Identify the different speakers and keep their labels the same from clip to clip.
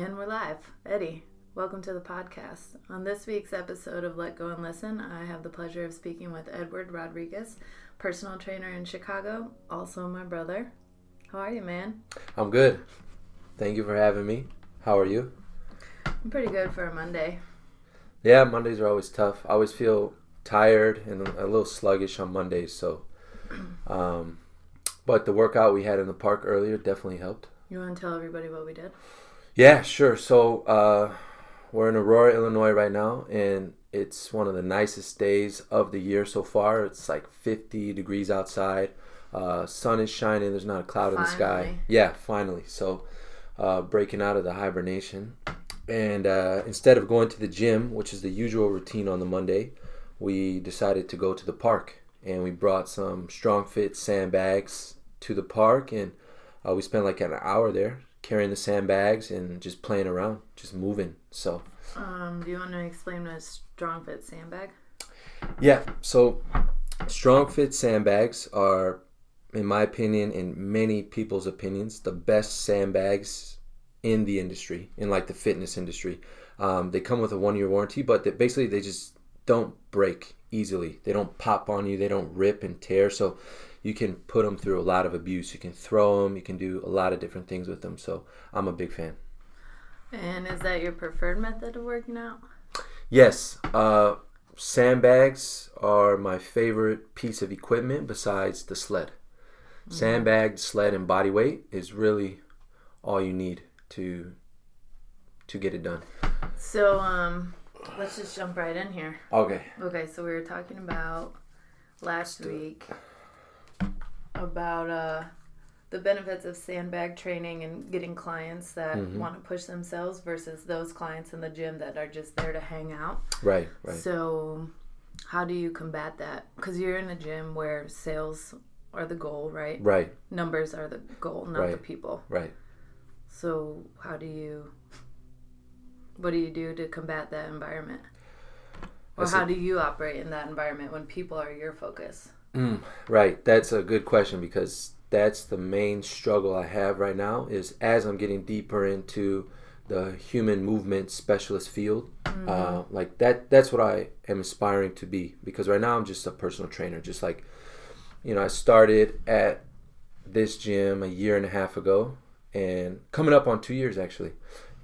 Speaker 1: And we're live. Eddie, welcome to the podcast. On this week's episode of Let Go and Listen, I have the pleasure of speaking with Edward Rodriguez, personal trainer in Chicago, also my brother. How are you, man?
Speaker 2: I'm good. Thank you for having me. How are you?
Speaker 1: I'm pretty good for a Monday.
Speaker 2: Yeah, Mondays are always tough. I always feel tired and a little sluggish on Mondays, so um, but the workout we had in the park earlier definitely helped.
Speaker 1: You want to tell everybody what we did?
Speaker 2: Yeah, sure. So uh, we're in Aurora, Illinois right now, and it's one of the nicest days of the year so far. It's like 50 degrees outside. Uh, sun is shining. There's not a cloud finally. in the sky. Yeah, finally. So uh, breaking out of the hibernation. And uh, instead of going to the gym, which is the usual routine on the Monday, we decided to go to the park and we brought some StrongFit sandbags to the park and uh, we spent like an hour there carrying the sandbags and just playing around just moving so
Speaker 1: um, do you want to explain a StrongFit sandbag
Speaker 2: yeah so StrongFit sandbags are in my opinion in many people's opinions the best sandbags in the industry in like the fitness industry um, they come with a one year warranty but they, basically they just don't break easily. They don't pop on you. They don't rip and tear. So you can put them through a lot of abuse. You can throw them. You can do a lot of different things with them. So I'm a big fan.
Speaker 1: And is that your preferred method of working out?
Speaker 2: Yes. Uh, sandbags are my favorite piece of equipment besides the sled. Mm-hmm. Sandbag, sled, and body weight is really all you need to to get it done.
Speaker 1: So, um, Let's just jump right in here.
Speaker 2: Okay.
Speaker 1: Okay, so we were talking about last week about uh, the benefits of sandbag training and getting clients that mm-hmm. want to push themselves versus those clients in the gym that are just there to hang out.
Speaker 2: Right, right.
Speaker 1: So, how do you combat that? Because you're in a gym where sales are the goal, right?
Speaker 2: Right.
Speaker 1: Numbers are the goal, not right. the people.
Speaker 2: Right.
Speaker 1: So, how do you what do you do to combat that environment? Or That's how a, do you operate in that environment when people are your focus?
Speaker 2: Mm, right. That's a good question because that's the main struggle I have right now is as I'm getting deeper into the human movement specialist field. Mm-hmm. Uh, like that that's what I am aspiring to be because right now I'm just a personal trainer just like you know I started at this gym a year and a half ago and coming up on 2 years actually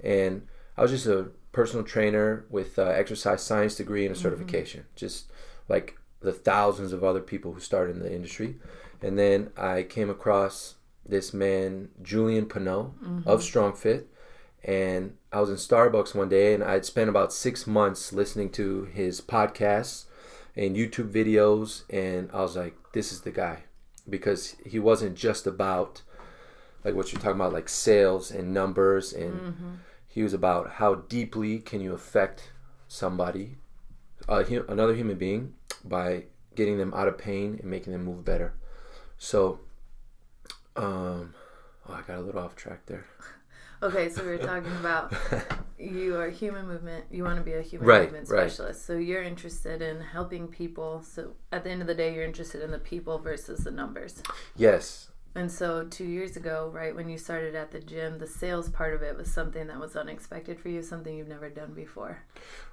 Speaker 2: and I was just a personal trainer with exercise science degree and a mm-hmm. certification, mm-hmm. just like the thousands of other people who started in the industry. And then I came across this man, Julien Pineau mm-hmm. of StrongFit. And I was in Starbucks one day and I'd spent about six months listening to his podcasts and YouTube videos. And I was like, this is the guy. Because he wasn't just about like what you're talking about, like sales and numbers and. Mm-hmm he was about how deeply can you affect somebody, uh, another human being, by getting them out of pain and making them move better. So, um, oh, I got a little off track there.
Speaker 1: Okay, so we were talking about you are human movement. You want to be a human right, movement specialist. Right. So you're interested in helping people. So at the end of the day, you're interested in the people versus the numbers.
Speaker 2: Yes,
Speaker 1: and so, two years ago, right when you started at the gym, the sales part of it was something that was unexpected for you, something you've never done before.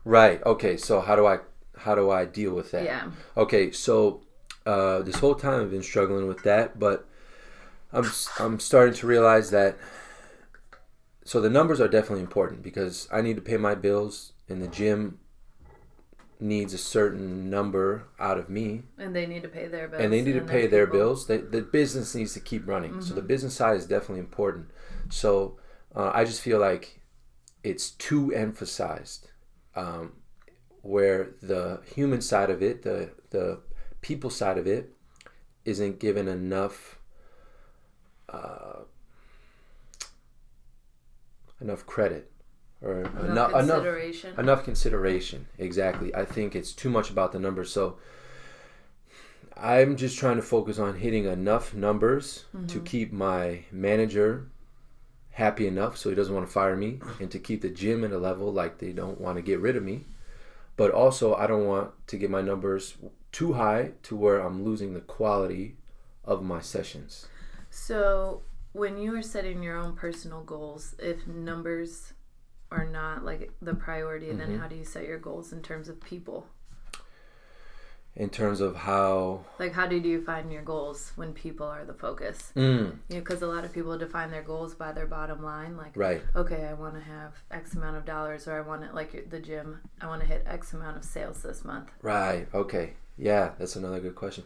Speaker 2: Right. Okay. So how do I how do I deal with that?
Speaker 1: Yeah.
Speaker 2: Okay. So uh, this whole time I've been struggling with that, but I'm I'm starting to realize that. So the numbers are definitely important because I need to pay my bills, and the gym needs a certain number out of me
Speaker 1: and they need to pay their bills
Speaker 2: and they need to pay their bills the, the business needs to keep running mm-hmm. so the mm-hmm. business side is definitely important so uh, i just feel like it's too emphasized um, where the human side of it the the people side of it isn't given enough uh, enough credit or enough, enough consideration. Enough, enough consideration. Exactly. I think it's too much about the numbers. So I'm just trying to focus on hitting enough numbers mm-hmm. to keep my manager happy enough so he doesn't want to fire me and to keep the gym at a level like they don't want to get rid of me. But also I don't want to get my numbers too high to where I'm losing the quality of my sessions.
Speaker 1: So when you are setting your own personal goals, if numbers are not like the priority
Speaker 2: Mm-hmm.
Speaker 1: then how do you set your goals in terms of people
Speaker 2: in terms of how
Speaker 1: like how do you find your goals when people are the focus?
Speaker 2: Mm,
Speaker 1: you know because a lot of people define their goals by their bottom line like
Speaker 2: right.
Speaker 1: Okay i want to have x amount of dollars or i want to like the gym i want to hit x amount of sales this month.
Speaker 2: Right okay. Yeah that's another good question.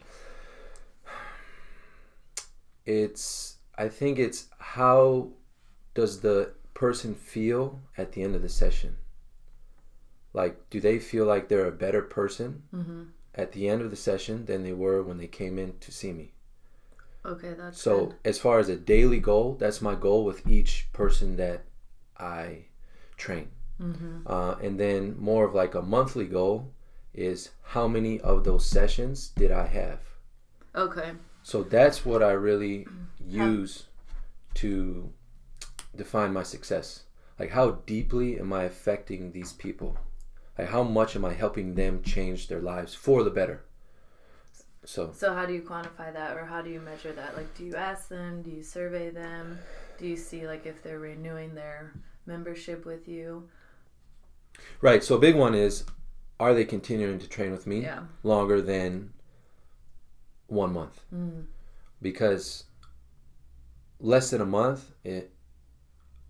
Speaker 2: It's i think it's how does the person feel at the end of the session? Like do they feel like they're a better person?
Speaker 1: Mm-hmm.
Speaker 2: At the end of the session than they were when they came in to see me
Speaker 1: okay that's
Speaker 2: So
Speaker 1: good.
Speaker 2: as far as a daily goal, that's my goal with each person that I train.
Speaker 1: mm-hmm.
Speaker 2: Uh, and then more of like a monthly goal is how many of those sessions did I have?
Speaker 1: okay
Speaker 2: So that's what I really use to define my success. Like how deeply am I affecting these people? Like how much am I helping them change their lives for the better? So
Speaker 1: so how do you quantify that or how do you measure that like do you ask them do you survey them do you see like if they're renewing their membership with you
Speaker 2: right, so a big one is are they continuing to train with me?
Speaker 1: yeah
Speaker 2: longer than one month
Speaker 1: mm.
Speaker 2: because less than a month it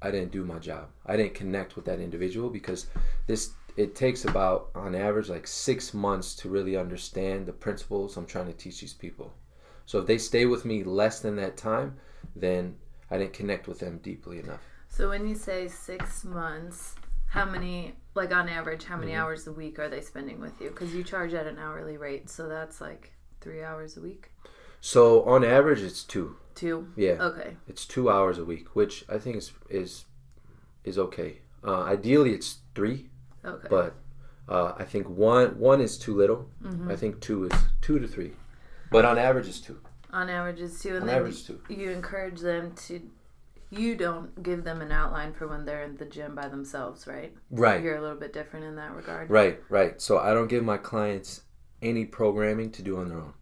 Speaker 2: i didn't do my job i didn't connect with that individual because this it takes about on average like six months to really understand the principles i'm trying to teach these people so if they stay with me less than that time then i didn't connect with them deeply enough
Speaker 1: So when you say six months, how many, like on average, how many
Speaker 2: Mhm.
Speaker 1: hours a week are they spending with you? Because you charge at an hourly rate, so that's like three hours a week.
Speaker 2: so on average it's two
Speaker 1: Two.
Speaker 2: yeah
Speaker 1: Okay.
Speaker 2: It's two hours a week, which I think is is is okay. Uh, ideally, it's three,
Speaker 1: Okay.
Speaker 2: but uh, I think one one is too little.
Speaker 1: Mhm.
Speaker 2: I think two is two to three, but on average, is two.
Speaker 1: on average is two, and
Speaker 2: On
Speaker 1: then
Speaker 2: average, two.
Speaker 1: you encourage them to. You don't give them an outline for when they're in the gym by themselves, right?
Speaker 2: Right,
Speaker 1: You're a little bit different in that regard.
Speaker 2: right, right. So I don't give my clients any programming to do on their own.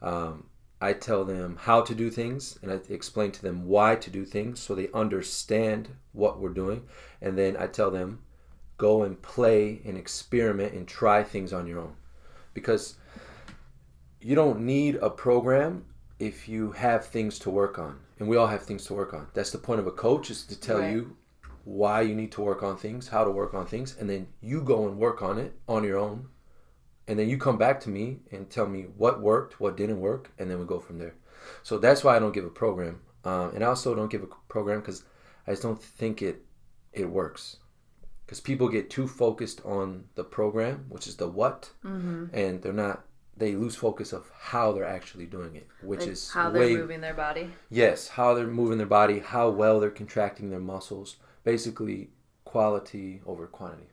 Speaker 2: Um, I tell them how to do things, and I explain to them why to do things, so they understand what we're doing, and then I tell them go and play and experiment and try things on your own. Because you don't need a program if you have things to work on. And we all have things to work on. That's the point of a coach is to tell
Speaker 1: Right.
Speaker 2: you why you need to work on things how to work on things and then you go and work on it on your own. And then you come back to me and tell me what worked what didn't work and then we go from there. So that's why i don't give a program. Um, and i also don't give a program because i just don't think it it works because people get too focused on the program which is the what
Speaker 1: Mm-hmm.
Speaker 2: and they're not they lose focus of how they're actually doing it which
Speaker 1: Like
Speaker 2: is
Speaker 1: how they're moving their body.
Speaker 2: yes how they're moving their body how well they're contracting their muscles basically quality over quantity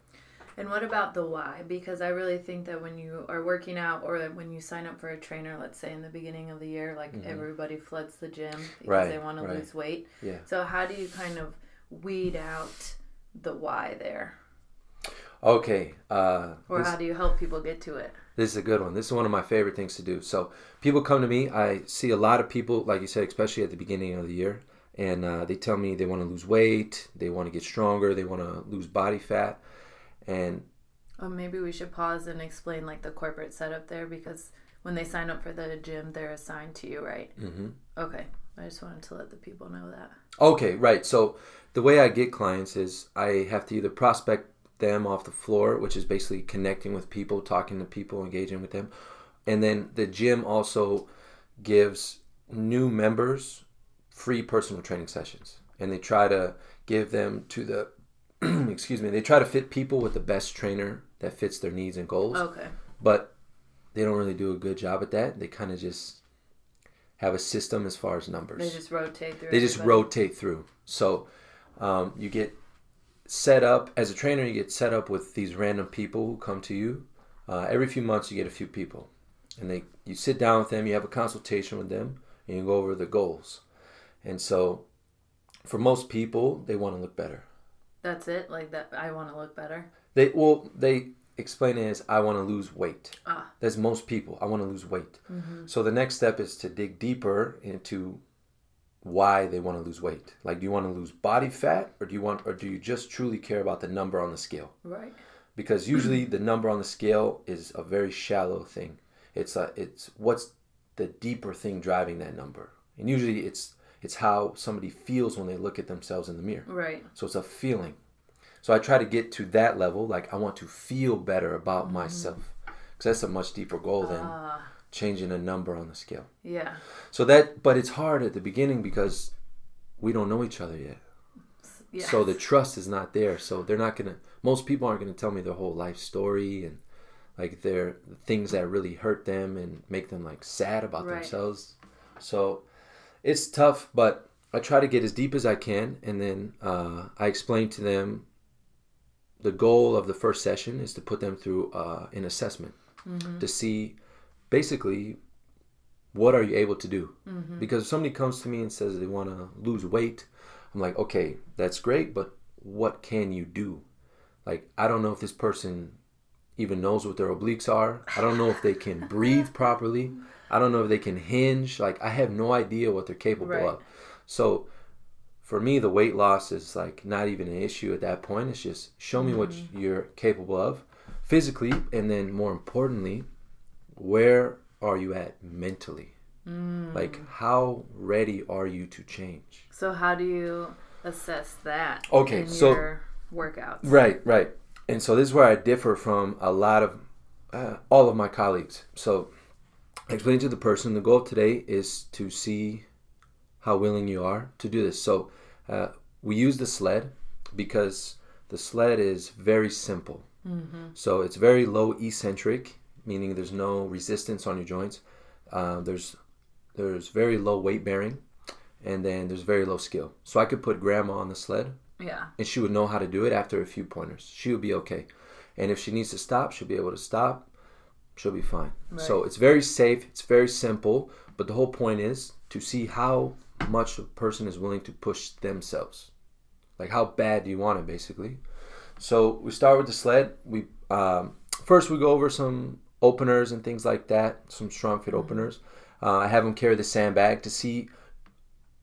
Speaker 1: And what about the why? Because I really think that when you are working out or when you sign up for a trainer, let's say in the beginning of the year, like
Speaker 2: Mhm.
Speaker 1: everybody floods the gym because
Speaker 2: Right,
Speaker 1: they want to lose weight.
Speaker 2: Yeah.
Speaker 1: So how do you kind of weed out the why there?
Speaker 2: okay uh
Speaker 1: Or
Speaker 2: this,
Speaker 1: how do you help people get to it?
Speaker 2: this is a good one this is one of my favorite things to do so people come to me i see a lot of people like you said especially at the beginning of the year and uh, they tell me they want to lose weight they want to get stronger they want to lose body fat and
Speaker 1: Or maybe we should pause and explain like the corporate setup there because when they sign up for the gym, they're assigned to you, right?
Speaker 2: Mm-hmm.
Speaker 1: Okay. I just wanted to let the people know that.
Speaker 2: Okay, right. So the way I get clients is I have to either prospect them off the floor, which is basically connecting with people, talking to people, engaging with them. And then the gym also gives new members free personal training sessions. And they try to give them to the excuse me, they try to fit people with the best trainer that fits their needs and goals.
Speaker 1: Okay.
Speaker 2: But they don't really do a good job at that. They kind of just have a system as far as numbers
Speaker 1: They just rotate through.
Speaker 2: they just rotate through so um, you get set up as a trainer you get set up with these random people who come to you uh, every few months you get a few people and they you sit down with them you have a consultation with them and you go over the goals and so for most people they want to look better
Speaker 1: That's it. Like that. I want to look better.
Speaker 2: they well they explain it as i want to lose weight
Speaker 1: Ah.
Speaker 2: that's most people i want to lose weight
Speaker 1: Mm-hmm.
Speaker 2: so the next step is to dig deeper into why they want to lose weight. Like, do you want to lose body fat, or do you want, or do you just truly care about the number on the scale?
Speaker 1: Right.
Speaker 2: Because usually the number on the scale is a very shallow thing. It's a, it's what's the deeper thing driving that number, and usually it's it's how somebody feels when they look at themselves in the mirror.
Speaker 1: Right.
Speaker 2: So it's a feeling. So I try to get to that level. Like I want to feel better about myself, because that's a much deeper goal than
Speaker 1: Ah,
Speaker 2: changing a number on the scale.
Speaker 1: yeah.
Speaker 2: So that, but it's hard at the beginning because we don't know each other yet.
Speaker 1: Yeah.
Speaker 2: So the trust is not there. So they're not gonna. Most people aren't gonna tell me their whole life story and like their things that really hurt them and make them like sad about
Speaker 1: Right.
Speaker 2: themselves. So it's tough, but I try to get as deep as I can, and then uh, I explain to them. The goal of the first session is to put them through uh, an assessment to see, basically, what are you able to do? Mm-hmm. Because if somebody comes to me and says they want to lose weight, I'm like, okay, that's great, but what can you do? Like, I don't know if this person even knows what their obliques are. I don't know if they can breathe properly. I don't know if they can hinge. Like, I have no idea what they're capable
Speaker 1: Right.
Speaker 2: of. So, for me, the weight loss is like not even an issue at that point. It's just show me what mm-hmm. you're capable of physically, and then more importantly, where are you at mentally? Like, how ready are you to change?
Speaker 1: So how do you assess that?
Speaker 2: Okay,
Speaker 1: in
Speaker 2: so-
Speaker 1: your workouts.
Speaker 2: Right, right. And so this is where I differ from a lot of uh, all of my colleagues. So explain to the person the goal today is to see how willing you are to do this. So uh, we use the sled because the sled is very simple. So it's very low eccentric, meaning there's no resistance on your joints. Uh, there's there's very low weight bearing, and then there's very low skill. So I could put grandma on the sled
Speaker 1: Yeah.
Speaker 2: and she would know how to do it after a few pointers. She would be okay. And if she needs to stop, she'll be able to stop. She'll be fine. So it's very safe, it's very simple, but the whole point is to see how much a person is willing to push themselves. Like how bad do you want it basically? So we start with the sled. We um, first we go over some openers and things like that, some StrongFit openers. Uh, I have them carry the sandbag to see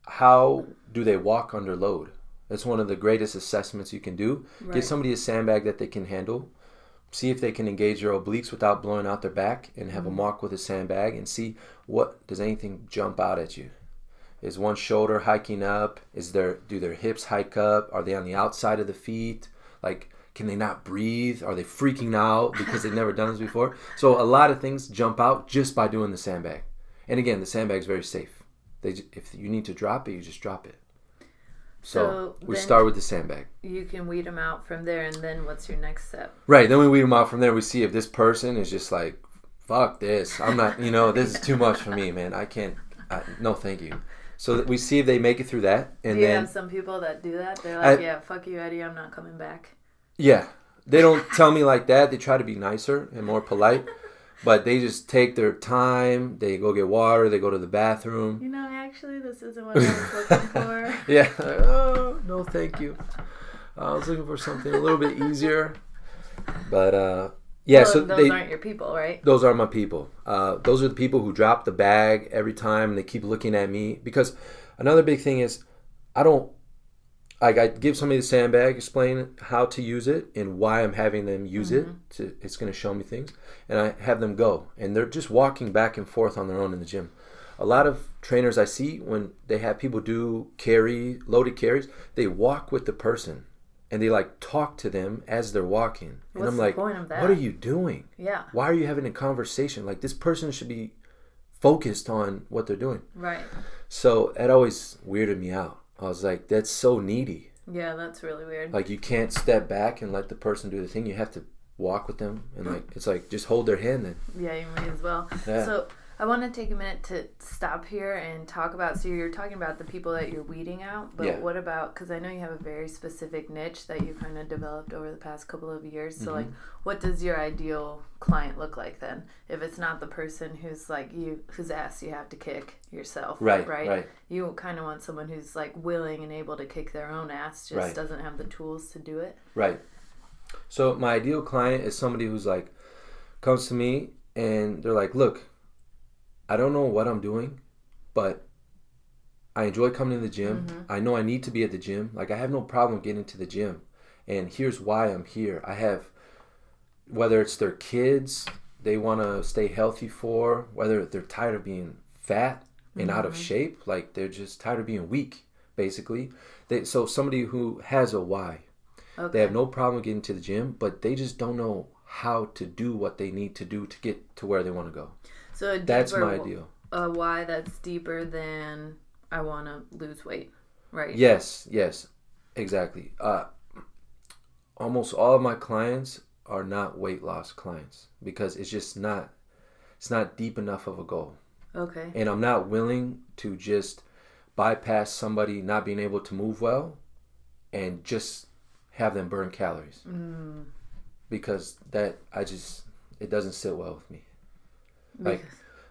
Speaker 2: how do they walk under load. That's one of the greatest assessments you can do.
Speaker 1: Right.
Speaker 2: Get somebody a sandbag that they can handle. See if they can engage their obliques without blowing out their back, and have them walk with a sandbag and see what does anything jump out at you. Is one shoulder hiking up? Is there do their hips hike up? Are they on the outside of the feet? Like can they not breathe? Are they freaking out because they've never done this before? So a lot of things jump out just by doing the sandbag. And again, the sandbag's very safe. They if you need to drop it, you just drop it. So,
Speaker 1: So
Speaker 2: we start with the sandbag.
Speaker 1: You can weed them out from there, and then what's your next step?
Speaker 2: Right. Then we weed them out from there. We see if this person is just like, fuck this. I'm not, you know, this is too much for me, man. I can't, I, no, thank you. So that we see if they make it through that. And
Speaker 1: do you
Speaker 2: then,
Speaker 1: have some people that do that? They're like,
Speaker 2: I-
Speaker 1: yeah, fuck you, Eddie. I'm not coming back.
Speaker 2: Yeah, they don't tell me like that. They try to be nicer and more polite, but they just take their time. They go get water. They go to the bathroom.
Speaker 1: You know, actually, this isn't what I was looking for.
Speaker 2: Yeah. Oh, no, thank you. I was looking for something a little bit easier. But, uh, yeah, so
Speaker 1: those
Speaker 2: they,
Speaker 1: aren't your people, right?
Speaker 2: those are my people. Uh, those are the people who drop the bag every time and they keep looking at me. Because another big thing is, I don't like I give somebody the sandbag, explain how to use it and why I'm having them use it. Mm-hmm. To, it's going to show me things, and I have them go, and they're just walking back and forth on their own in the gym. A lot of trainers I see when they have people do carry loaded carries, they walk with the person. And they like talk to them as they're walking, and
Speaker 1: What's
Speaker 2: I'm
Speaker 1: the
Speaker 2: like,
Speaker 1: point of that?
Speaker 2: "What are you doing?"
Speaker 1: Yeah,
Speaker 2: why are you having a conversation like this person should be focused on what they're doing
Speaker 1: right.
Speaker 2: so that always weirded me out i was like that's so needy
Speaker 1: Yeah, that's really weird.
Speaker 2: like you can't step back and let the person do the thing you have to walk with them and like it's like just hold their hand then
Speaker 1: Yeah, you may as well.
Speaker 2: Yeah.
Speaker 1: So I want to take a minute to stop here and talk about. So you're talking about the people that you're weeding out, but
Speaker 2: Yeah.
Speaker 1: what about? Because I know you have a very specific niche that you kind of developed over the past couple of years. So
Speaker 2: Mm-hmm.
Speaker 1: like, what does your ideal client look like then? If it's not the person who's like you, whose ass you have to kick yourself,
Speaker 2: Right,
Speaker 1: Right.
Speaker 2: right.
Speaker 1: You kind of want someone who's like willing and able to kick their own ass, just
Speaker 2: Right.
Speaker 1: doesn't have the tools to do it.
Speaker 2: right so my ideal client is somebody who's like comes to me and they're like look i don't know what i'm doing but I enjoy coming to the gym. Mm-hmm. I know I need to be at the gym. Like I have no problem getting to the gym. And here's why I'm here. I have whether it's their kids they want to stay healthy for, whether they're tired of being fat and out of mm-hmm. shape, like they're just tired of being weak, basically. They so somebody who has a why.
Speaker 1: Okay.
Speaker 2: They have no problem getting to the gym, but they just don't know how to do what they need to do to get to where they want to go.
Speaker 1: So a
Speaker 2: That's my deal.
Speaker 1: A why that's deeper than I want to lose weight, right?
Speaker 2: Yes, yes, exactly. Uh, almost all of my clients are not weight loss clients because it's just not it's not deep enough of a goal.
Speaker 1: Okay.
Speaker 2: And I'm not willing to just bypass somebody not being able to move well and just have them burn calories.
Speaker 1: Mm.
Speaker 2: Because that I just it doesn't sit well with me. Like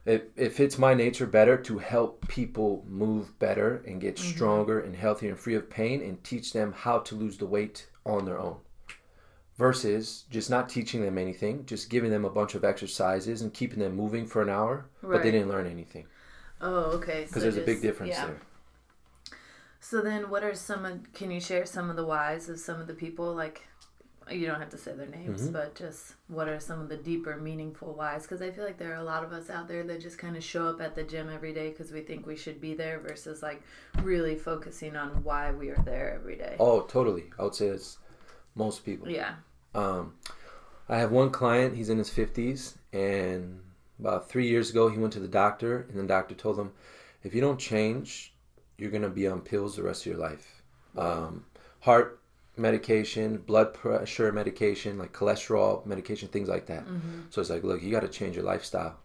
Speaker 2: it, it fits my nature better to help people move better and get
Speaker 1: Mm-hmm.
Speaker 2: stronger and healthier and free of pain and teach them how to lose the weight on their own versus just not teaching them anything just giving them a bunch of exercises and keeping them moving for an hour but they didn't learn anything
Speaker 1: oh, okay.
Speaker 2: because
Speaker 1: so
Speaker 2: there's a big difference
Speaker 1: yeah.
Speaker 2: there
Speaker 1: So then, what are some? Of, can you share some of the whys of some of the people? Like, you don't have to say their names,
Speaker 2: Mm-hmm.
Speaker 1: but just what are some of the deeper, meaningful whys? Because I feel like there are a lot of us out there that just kind of show up at the gym every day because we think we should be there, versus like really focusing on why we are there every day.
Speaker 2: oh totally i would say it's most people
Speaker 1: Yeah.
Speaker 2: Um, I have one client. He's in his fifties, and about three years ago, he went to the doctor, and the doctor told him, "If you don't change, you're gonna be on pills the rest of your life. Um, heart medication, blood pressure medication, like cholesterol medication, things like that. So it's like, look, you got to change your lifestyle."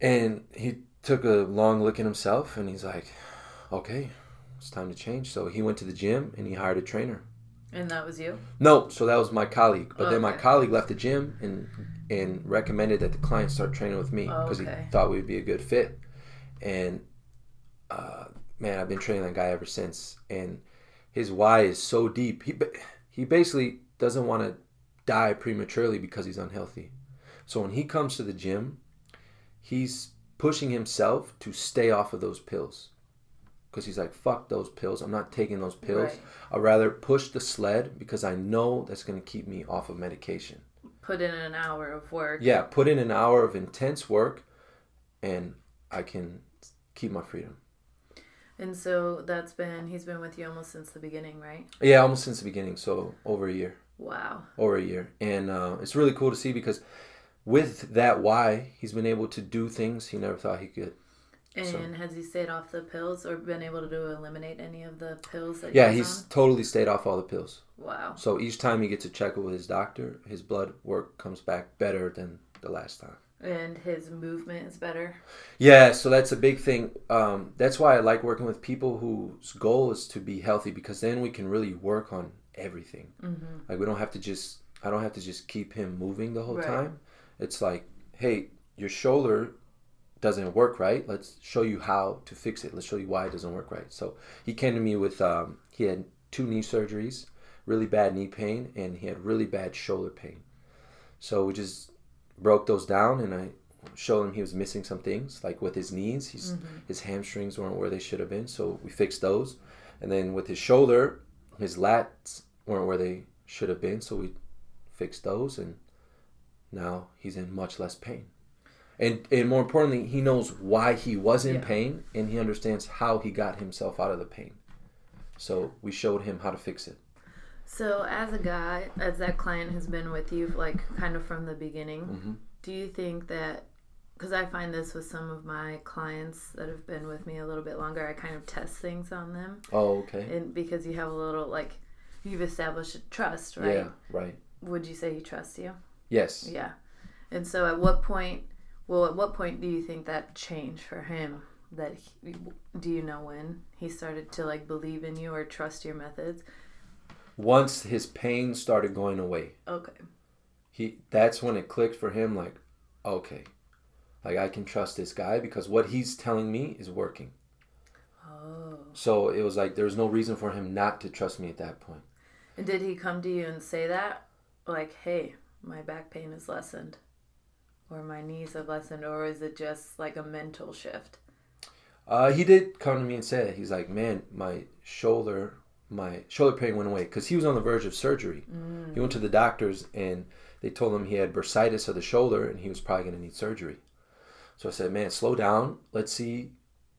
Speaker 2: And he took a long look at himself, and he's like, "Okay, it's time to change." So he went to the gym, and he hired a trainer.
Speaker 1: And that was you.
Speaker 2: No, so that was my colleague. But then my
Speaker 1: Okay.
Speaker 2: colleague left the gym and and recommended that the client start training with me because
Speaker 1: Okay.
Speaker 2: he thought we'd be a good fit. And uh, man, I've been training that guy ever since. And his why is so deep. He he basically doesn't want to die prematurely because he's unhealthy. So when he comes to the gym, he's pushing himself to stay off of those pills. Because he's like, fuck those pills. I'm not taking those pills.
Speaker 1: Right.
Speaker 2: I'd rather push the sled because I know that's going to keep me off of medication.
Speaker 1: Put in an hour of work.
Speaker 2: Yeah, put in an hour of intense work and I can keep my freedom.
Speaker 1: And so that's been he's been with you almost since the beginning, right?
Speaker 2: Yeah, almost since the beginning. So over a year.
Speaker 1: Wow.
Speaker 2: Over a year. And uh, it's really cool to see because with that why, he's been able to do things he never thought he could.
Speaker 1: And
Speaker 2: So-
Speaker 1: has he stayed off the pills or been able to eliminate any of the pills that
Speaker 2: Yeah, he's
Speaker 1: was
Speaker 2: totally stayed off all the pills.
Speaker 1: Wow.
Speaker 2: So each time he gets a checkup with his doctor, his blood work comes back better than the last time.
Speaker 1: And his movement is better.
Speaker 2: Yeah, so that's a big thing. Um, that's why I like working with people whose goal is to be healthy because then we can really work on everything.
Speaker 1: Mm-hmm.
Speaker 2: Like we don't have to just I don't have to just keep him moving the whole
Speaker 1: Right.
Speaker 2: time. It's like, hey, your shoulder doesn't work right. Let's show you how to fix it. Let's show you why it doesn't work right. So he came to me with um, he had two knee surgeries, really bad knee pain, and he had really bad shoulder pain. So we just broke those down, and I showed him he was missing some things, like with his knees, he's mm-hmm. his hamstrings weren't where they should have been. So we fixed those, and then with his shoulder, his lats weren't where they should have been. So we fixed those, and now he's in much less pain. And, and more importantly, he knows why he was in
Speaker 1: Yeah.
Speaker 2: pain and he understands how he got himself out of the pain. So we showed him how to fix it.
Speaker 1: So, as a guy, as that client has been with you, like kind of from the beginning,
Speaker 2: Mm-hmm.
Speaker 1: do you think that? Because I find this with some of my clients that have been with me a little bit longer, I kind of test things on them,
Speaker 2: Oh, okay.
Speaker 1: and because you have a little like, you've established trust, right?
Speaker 2: Yeah, right.
Speaker 1: Would you say he trusts you?
Speaker 2: Yes.
Speaker 1: Yeah. And so, at what point? Well, at what point do you think that changed for him? That he, do you know when he started to like believe in you or trust your methods?
Speaker 2: Once his pain started going away,
Speaker 1: Okay.
Speaker 2: he that's when it clicked for him like, okay. Like I can trust this guy because what he's telling me is working.
Speaker 1: Oh.
Speaker 2: So it was like there's no reason for him not to trust me at that point.
Speaker 1: And did he come to you and say that? Like, hey, my back pain is lessened. Or my knees have lessened. Or is it just like a mental shift?
Speaker 2: Uh, he did come to me and say he's like, man, my shoulder, my shoulder pain went away because he was on the verge of surgery.
Speaker 1: Mm.
Speaker 2: He went to the doctors and they told him he had bursitis of the shoulder and he was probably going to need surgery. So I said, man, slow down. Let's see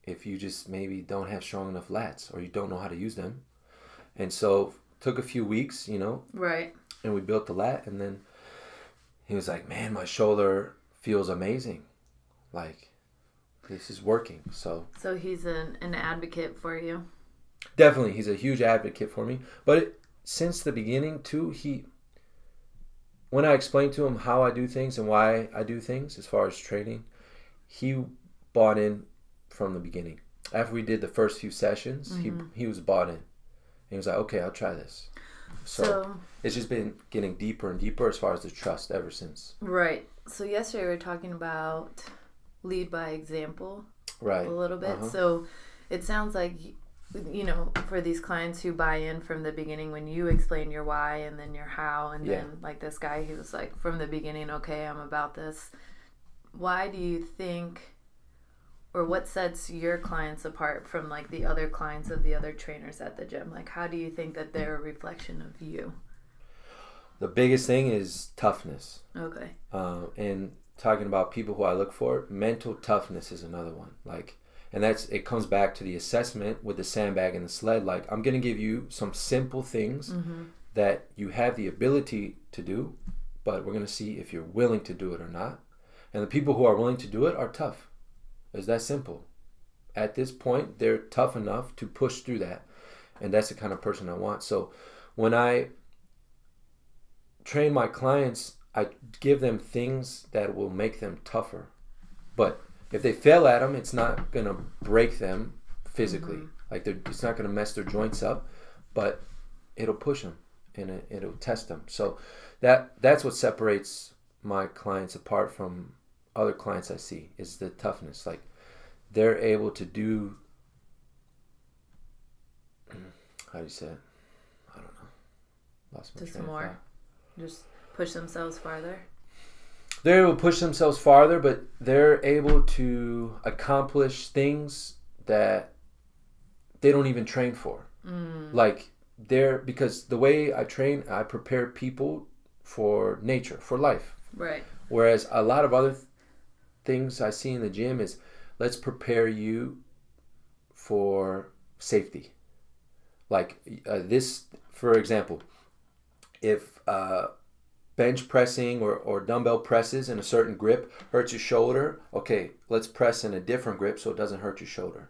Speaker 2: if you just maybe don't have strong enough lats or you don't know how to use them. And so took a few weeks, you know,
Speaker 1: Right.
Speaker 2: and we built the lat and then he was like, man, my shoulder feels amazing. Like this is working. So
Speaker 1: So he's an, an advocate for you.
Speaker 2: Definitely he's a huge advocate for me. But it, since the beginning too he when i explained to him how i do things and why i do things as far as training he bought in from the beginning. After we did the first few sessions he, he was bought in. He was like okay i'll try this. So,
Speaker 1: So,
Speaker 2: it's just been getting deeper and deeper as far as the trust ever since.
Speaker 1: Right. So yesterday we were talking about lead by example
Speaker 2: right.
Speaker 1: a little bit.
Speaker 2: Uh-huh.
Speaker 1: So it sounds like you know for these clients who buy in from the beginning when you explain your why and then your how and
Speaker 2: Yeah.
Speaker 1: then like this guy he was like from the beginning okay I'm about this. Why do you think or what sets your clients apart from like the other clients of the other trainers at the gym? Like how do you think that they're a reflection of you?
Speaker 2: the biggest thing is toughness
Speaker 1: Okay.
Speaker 2: uh, and talking about people who I look for, mental toughness is another one. Like, and that's it comes back to the assessment with the sandbag and the sled. Like, I'm gonna give you some simple things mm-hmm. that you have the ability to do, but we're gonna see if you're willing to do it or not. And the people who are willing to do it are tough. It's that simple. At this point, they're tough enough to push through that, and that's the kind of person I want. So, when I train my clients, I give them things that will make them tougher. But if they fail at them, it's not gonna break them physically. Mm-hmm. Like they're, it's not gonna mess their joints up, but it'll push them and it, it'll test them. So that that's what separates my clients apart from other clients I see is the toughness. Like they're able to do. How do you say it? I don't know. Lost my
Speaker 1: Just more. Just push themselves farther.
Speaker 2: They're able to push themselves farther, but they're able to accomplish things that they don't even train for.
Speaker 1: Mm.
Speaker 2: Like they're because the way I train, I prepare people for nature, for life.
Speaker 1: Right.
Speaker 2: Whereas a lot of other th- things I see in the gym is let's prepare you for safety. Like uh, this, for example, if uh, bench pressing or, or dumbbell presses in a certain grip hurts your shoulder, okay, let's press in a different grip so it doesn't hurt your shoulder.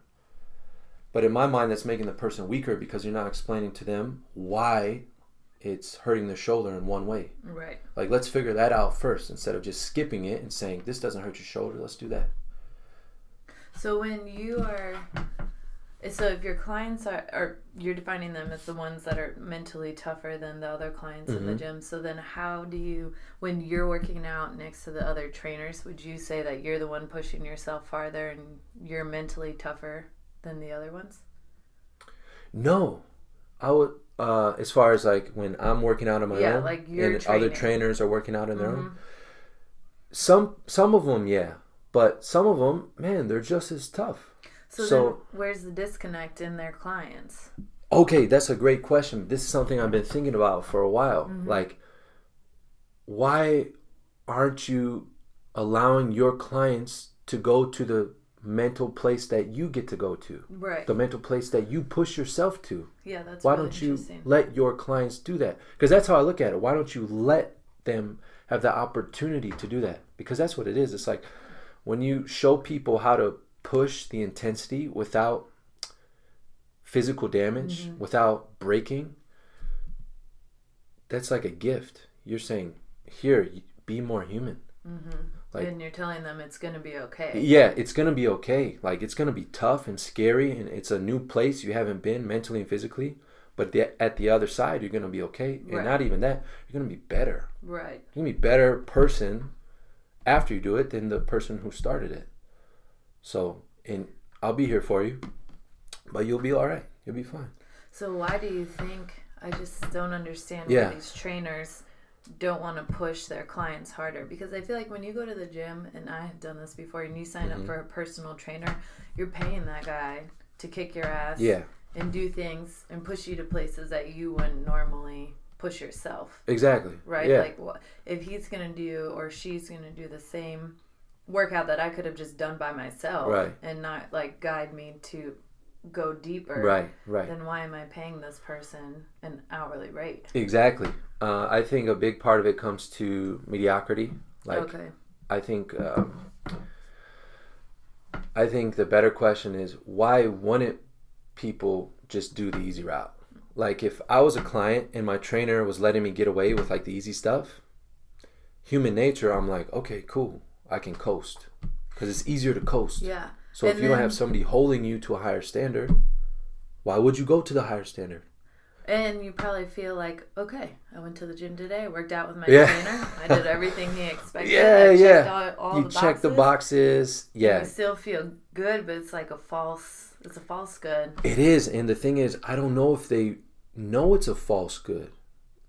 Speaker 2: But in my mind, that's making the person weaker because you're not explaining to them why it's hurting their shoulder in one way.
Speaker 1: Right.
Speaker 2: Like, let's figure that out first instead of just skipping it and saying, this doesn't hurt your shoulder, let's do that.
Speaker 1: So when you are, so if your clients are, are you're defining them as the ones that are mentally tougher than the other clients in the
Speaker 2: Mhm.
Speaker 1: gym. So then, how do you, when you're working out next to the other trainers, would you say that you're the one pushing yourself farther and you're mentally tougher than the other ones?
Speaker 2: No, I would, uh, as far as like when I'm working out on my
Speaker 1: Yeah,
Speaker 2: own
Speaker 1: like
Speaker 2: and other trainers are working out on their
Speaker 1: Mhm.
Speaker 2: own, some, some of them, yeah. But some of them, man, they're just as tough.
Speaker 1: So,
Speaker 2: So-
Speaker 1: then, where's the disconnect in their clients?
Speaker 2: Okay, that's a great question. This is something I've been thinking about for a while. Mm-hmm. Like, why aren't you allowing your clients to go to the mental place that you get to go to?
Speaker 1: Right.
Speaker 2: The mental place that you push yourself to?
Speaker 1: yeah, that's
Speaker 2: Why
Speaker 1: really
Speaker 2: don't you let your clients do that? Because that's how I look at it. Why don't you let them have the opportunity to do that? Because that's what it is. It's like when you show people how to push the intensity without physical damage,
Speaker 1: Mm-hmm.
Speaker 2: without breaking, that's like a gift. You're saying, here, be more human. like-
Speaker 1: and you're telling them it's going to be okay.
Speaker 2: Yeah, it's gonna be okay. Like it's gonna be tough and scary, and it's a new place you haven't been mentally and physically. But the, at the other side, you're gonna be okay, and
Speaker 1: Right.
Speaker 2: not even that. You're gonna be better.
Speaker 1: Right.
Speaker 2: You're gonna be better person after you do it than the person who started it. So, and I'll be here for you, but you'll be all right. You'll be fine.
Speaker 1: So why do you think I just don't understand
Speaker 2: Yeah.
Speaker 1: why these trainers don't want to push their clients harder because I feel like when you go to the gym and I have done this before and you sign
Speaker 2: Mm-hmm.
Speaker 1: up for a personal trainer, you're paying that guy to kick your ass
Speaker 2: Yeah,
Speaker 1: and do things and push you to places that you wouldn't normally push yourself,
Speaker 2: exactly.
Speaker 1: right?
Speaker 2: Yeah,
Speaker 1: Like if he's going to do or she's going to do the same workout that I could have just done by myself
Speaker 2: Right.
Speaker 1: and not like guide me to go deeper.
Speaker 2: right, right.
Speaker 1: Then why am I paying this person an hourly rate?
Speaker 2: Exactly. Uh, I think a big part of it comes to mediocrity. Like,
Speaker 1: okay.
Speaker 2: I think, um, I think the better question is why wouldn't people just do the easy route? Like, if I was a client and my trainer was letting me get away with like the easy stuff, human nature, I'm like, okay, cool, I can coast because it's easier to coast.
Speaker 1: Yeah.
Speaker 2: So if
Speaker 1: And
Speaker 2: you don't have somebody holding you to a higher standard, why would you go to the higher standard?
Speaker 1: And you probably feel like, okay, I went to the gym today, worked out with my
Speaker 2: Yeah.
Speaker 1: trainer, I did everything he expected.
Speaker 2: Yeah, yeah.
Speaker 1: All, all
Speaker 2: you
Speaker 1: the
Speaker 2: check the
Speaker 1: boxes.
Speaker 2: boxes. Yeah,
Speaker 1: You still feel good, but it's like a false. It's a false good.
Speaker 2: it is. And the thing is, I don't know if they know it's a false good,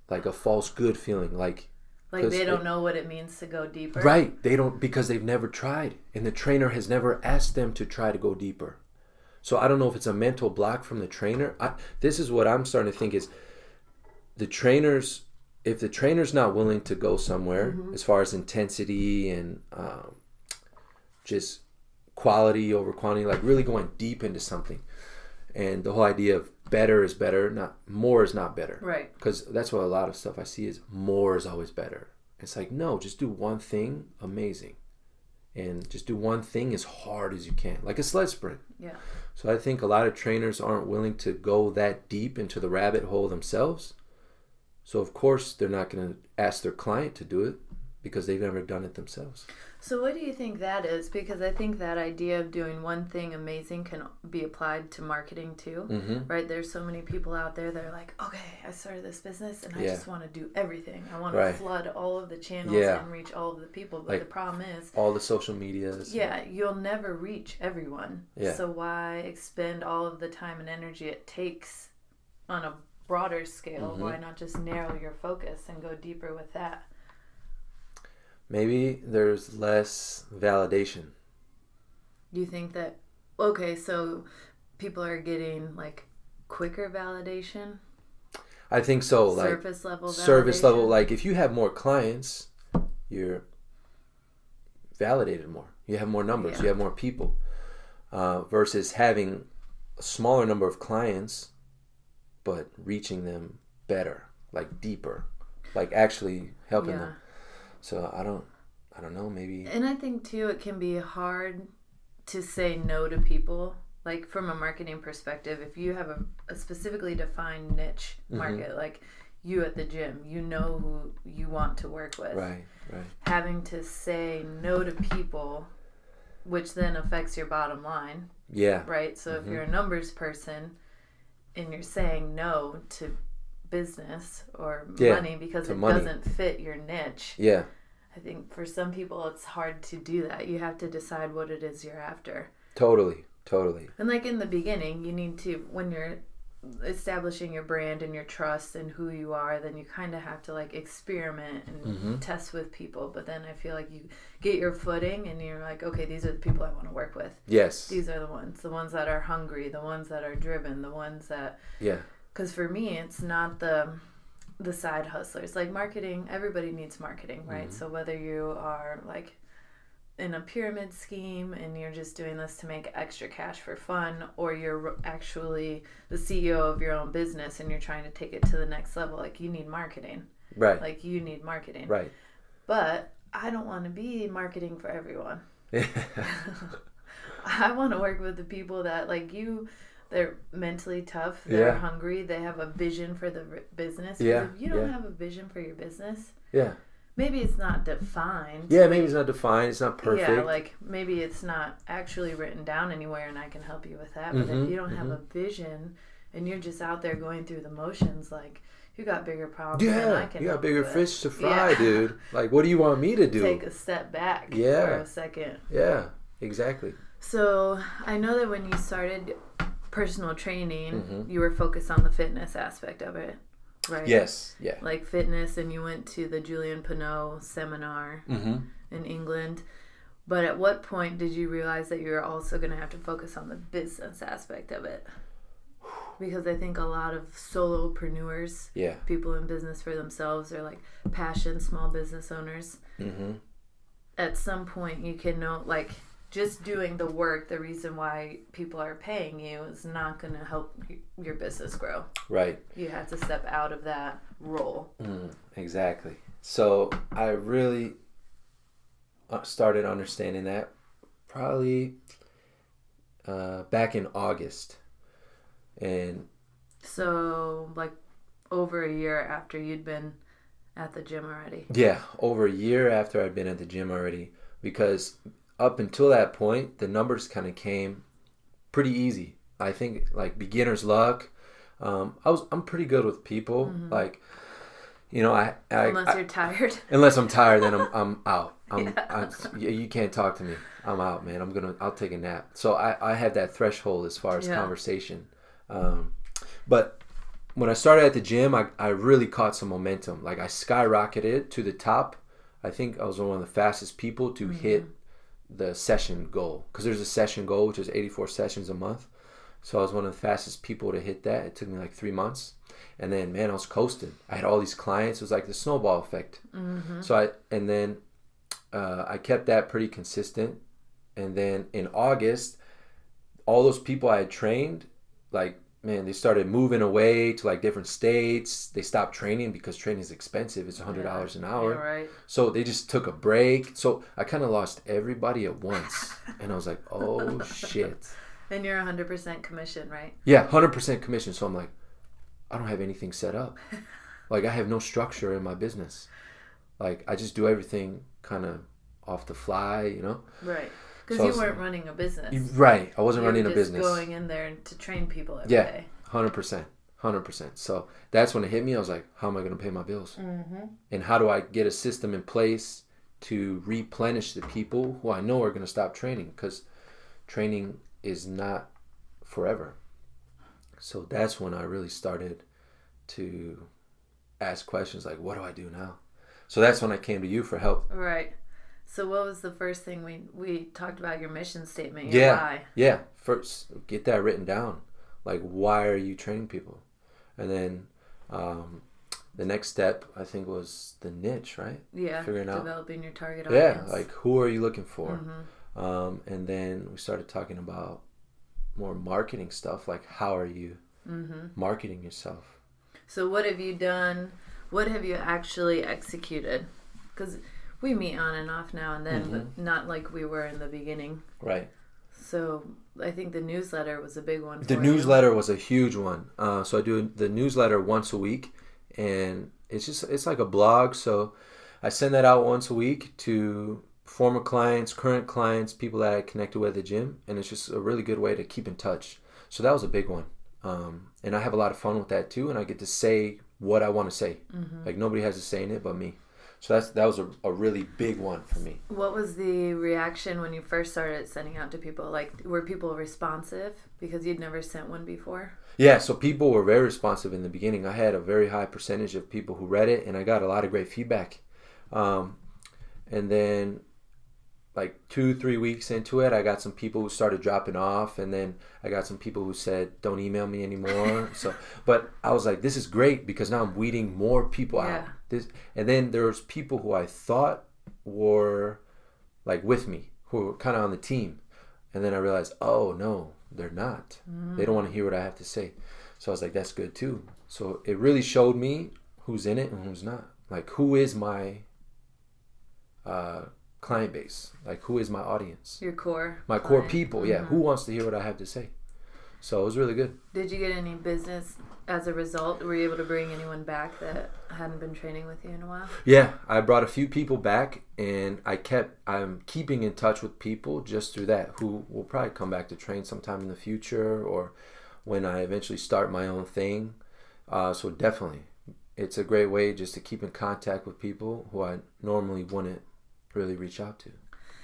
Speaker 2: like a false good feeling. Like,
Speaker 1: Like they don't
Speaker 2: it-
Speaker 1: know what it means to go deeper.
Speaker 2: right? They don't because they've never tried, and the trainer has never asked them to try to go deeper. So I don't know if it's a mental block from the trainer. I, this is what I'm starting to think is the trainers. If the trainer's not willing to go somewhere as far as intensity and um, just quality over quantity, like really going deep into something, and the whole idea of better is better, not more is not better
Speaker 1: Right.
Speaker 2: because that's what a lot of stuff I see is more is always better. It's like no, just do one thing amazing, and just do one thing as hard as you can, like a sled sprint.
Speaker 1: Yeah.
Speaker 2: So I think a lot of trainers aren't willing to go that deep into the rabbit hole themselves. So of course they're not going to ask their client to do it because they've never done it themselves.
Speaker 1: So what do you think that is? Because I think that idea of doing one thing amazing can be applied to marketing too.
Speaker 2: Mm-hmm.
Speaker 1: Right? There's so many people out there that are like, okay, I started this business and I just want to do everything. I want
Speaker 2: Right.
Speaker 1: to flood all of the channels
Speaker 2: Yeah.
Speaker 1: and reach all of the people. But
Speaker 2: Like-
Speaker 1: the problem is,
Speaker 2: All the social medias.
Speaker 1: yeah, you'll never reach everyone.
Speaker 2: Yeah.
Speaker 1: So why expend all of the time and energy it takes on a broader scale?
Speaker 2: Mm-hmm.
Speaker 1: Why not just narrow your focus and go deeper with that?
Speaker 2: Maybe there's less validation.
Speaker 1: Do you think that okay, so people are getting like quicker validation,
Speaker 2: I think so. Like
Speaker 1: surface level validation?
Speaker 2: service level like if you have more clients you're validated more you have more numbers
Speaker 1: Yeah.
Speaker 2: you have more people uh, versus having a smaller number of clients but reaching them better like deeper like actually helping
Speaker 1: Yeah.
Speaker 2: them so i don't i don't know maybe
Speaker 1: And I think too it can be hard to say no to people. Like from a marketing perspective, if you have a, a specifically defined niche
Speaker 2: Mm-hmm.
Speaker 1: market, like you at the gym, you know who you want to work with.
Speaker 2: right right
Speaker 1: Having to say no to people, which then affects your bottom line,
Speaker 2: yeah
Speaker 1: right? So
Speaker 2: Mm-hmm.
Speaker 1: if you're a numbers person and you're saying no to business or
Speaker 2: Yeah,
Speaker 1: money because it
Speaker 2: money.
Speaker 1: doesn't fit your niche,
Speaker 2: yeah
Speaker 1: I think for some people it's hard to do that. You have to decide what it is you're after.
Speaker 2: totally totally
Speaker 1: And like in the beginning, you need to when you're establishing your brand and your trust and who you are, then you kind of have to like experiment and
Speaker 2: Mm-hmm.
Speaker 1: test with people. But then I feel like you get your footing and you're like, okay, these are the people I want to work with.
Speaker 2: yes
Speaker 1: These are the ones, the ones that are hungry, the ones that are driven, the ones that
Speaker 2: yeah
Speaker 1: because for me it's not the the side hustlers. Like marketing everybody needs marketing right?
Speaker 2: Mm-hmm.
Speaker 1: so whether you are like in a pyramid scheme and you're just doing this to make extra cash for fun or you're actually the CEO of your own business and you're trying to take it to the next level like you need marketing.
Speaker 2: Right.
Speaker 1: Like you need marketing.
Speaker 2: Right.
Speaker 1: But I don't want to be marketing for everyone. I want to work with the people that like you. They're mentally tough. They're
Speaker 2: Yeah.
Speaker 1: hungry. They have a vision for the r- business.
Speaker 2: Yeah,
Speaker 1: If you don't
Speaker 2: yeah.
Speaker 1: have a vision for your business,
Speaker 2: yeah
Speaker 1: maybe it's not defined.
Speaker 2: yeah maybe it's not defined it's not perfect
Speaker 1: Yeah, like maybe it's not actually written down anywhere, and I can help you with that. But
Speaker 2: Mhm,
Speaker 1: if you don't have a vision and you're just out there going through the motions, like you got bigger problems. than I
Speaker 2: Yeah,
Speaker 1: can
Speaker 2: you got bigger
Speaker 1: with.
Speaker 2: fish to fry,
Speaker 1: Yeah.
Speaker 2: dude. Like, what do you want me to do?
Speaker 1: Take a step back
Speaker 2: Yeah.
Speaker 1: for a second.
Speaker 2: yeah, exactly.
Speaker 1: So I know that when you started personal training,
Speaker 2: Mhm.
Speaker 1: you were focused on the fitness aspect of it. right?
Speaker 2: Yes. Yeah.
Speaker 1: Like fitness, and you went to the Julien Pineau seminar
Speaker 2: Mm-hmm.
Speaker 1: in England. But at what point did you realize that you were also going to have to focus on the business aspect of it? Because I think a lot of solopreneurs,
Speaker 2: Yeah.
Speaker 1: people in business for themselves, are like passion small business owners.
Speaker 2: Mm-hmm.
Speaker 1: At some point, you can know, like, just doing the work, the reason why people are paying you is not going to help your business grow.
Speaker 2: Right.
Speaker 1: You have to step out of that role.
Speaker 2: Mm, exactly. So I really uh, started understanding that probably uh, back in August, and
Speaker 1: So, like, over a year after you'd been at the gym already.
Speaker 2: yeah, over a year after I'd been at the gym already, because up until that point, the numbers kind of came pretty easy. I think like beginner's luck. Um, I was I'm pretty good with people. Like, you know, I, I
Speaker 1: Unless
Speaker 2: I-
Speaker 1: you're tired.
Speaker 2: Unless I'm tired, then I'm I'm out. I'm,
Speaker 1: Yeah.
Speaker 2: I'm you can't talk to me. I'm out, man. I'm gonna I'll take a nap. So I I have that threshold as far as
Speaker 1: Yeah.
Speaker 2: conversation. Um, but when I started at the gym, I I really caught some momentum. Like I skyrocketed to the top. I think I was one of the fastest people to hit the session goal because there's a session goal which is 84 sessions a month. So I was one of the fastest people to hit that. It took me like three months. And then, man, I was coasting. I had all these clients. It was like the snowball effect. So I and then uh, I kept that pretty consistent. And then in August, all those people I had trained, like man, they started moving away to like different states. They stopped training because training is expensive. It's a hundred dollars an hour.
Speaker 1: Yeah, right.
Speaker 2: So they just took a break. So I kind of lost everybody at once, and I was like, oh shit.
Speaker 1: And you're 100% commission, right?
Speaker 2: Yeah, hundred percent commission. So I'm like, I don't have anything set up. Like I have no structure in my business. Like I just do everything kind of off the fly, you know.
Speaker 1: Right. Because
Speaker 2: So
Speaker 1: you
Speaker 2: was-
Speaker 1: weren't running a business.
Speaker 2: Right. I wasn't
Speaker 1: You
Speaker 2: running a business.
Speaker 1: going in there to train people every
Speaker 2: Yeah.
Speaker 1: day.
Speaker 2: Hundred percent. Hundred percent. So that's when it hit me. I was like, how am I going to pay my bills?
Speaker 1: Mm-hmm.
Speaker 2: And how do I get a system in place to replenish the people who I know are going to stop training? Because training is not forever. So that's when I really started to ask questions like, what do I do now? So that's when I came to you for help.
Speaker 1: Right. So what was the first thing we we talked about your mission statement, your
Speaker 2: Yeah.
Speaker 1: why?
Speaker 2: Yeah, first get that written down. Like, why are you training people? And then um, the next step, I think, was the niche, right?
Speaker 1: Yeah.
Speaker 2: Figuring out-
Speaker 1: developing your target audience.
Speaker 2: Yeah, like who are you looking for?
Speaker 1: Mhm.
Speaker 2: Um, and then we started talking about more marketing stuff, like how are you
Speaker 1: Mhm.
Speaker 2: marketing yourself?
Speaker 1: So what have you done? What have you actually executed? Because we meet on and off now and then,
Speaker 2: Mm-hmm.
Speaker 1: but not like we were in the beginning.
Speaker 2: Right.
Speaker 1: So I think the newsletter was a big one.
Speaker 2: The
Speaker 1: for you.
Speaker 2: newsletter was a huge one. Uh, so I do the newsletter once a week, and it's just it's like a blog. So I send that out once a week to former clients, current clients, people that I connected with at the gym, and it's just a really good way to keep in touch. So that was a big one, um, and I have a lot of fun with that too. And I get to say what I want to say. Like nobody has a say in it but me. So that's that was a, a really big one for me.
Speaker 1: What was the reaction when you first started sending out to people? Like, were people responsive because you'd never sent one before?
Speaker 2: Yeah, so people were very responsive in the beginning. I had a very high percentage of people who read it, and I got a lot of great feedback. Um, and then, like two, three weeks into it, I got some people who started dropping off, and then I got some people who said, "Don't email me anymore." so, but I was like, "This is great because now I'm weeding more people out." This, and then there was people who I thought were like with me, who were kind of on the team, and then I realized, oh no, they're not. They don't want to hear what I have to say. So I was like, that's good too. So it really showed me who's in it and who's not. Like, who is my uh, client base? Like, who is my audience?
Speaker 1: Your core.
Speaker 2: My core people, yeah. Who wants to hear what I have to say? So it was really good.
Speaker 1: Did you get any business as a result? Were you able to bring anyone back that hadn't been training with you in a while?
Speaker 2: Yeah, I brought a few people back, and I kept. I'm keeping in touch with people just through that who will probably come back to train sometime in the future, or when I eventually start my own thing. Uh, so definitely, it's a great way just to keep in contact with people who I normally wouldn't really reach out to.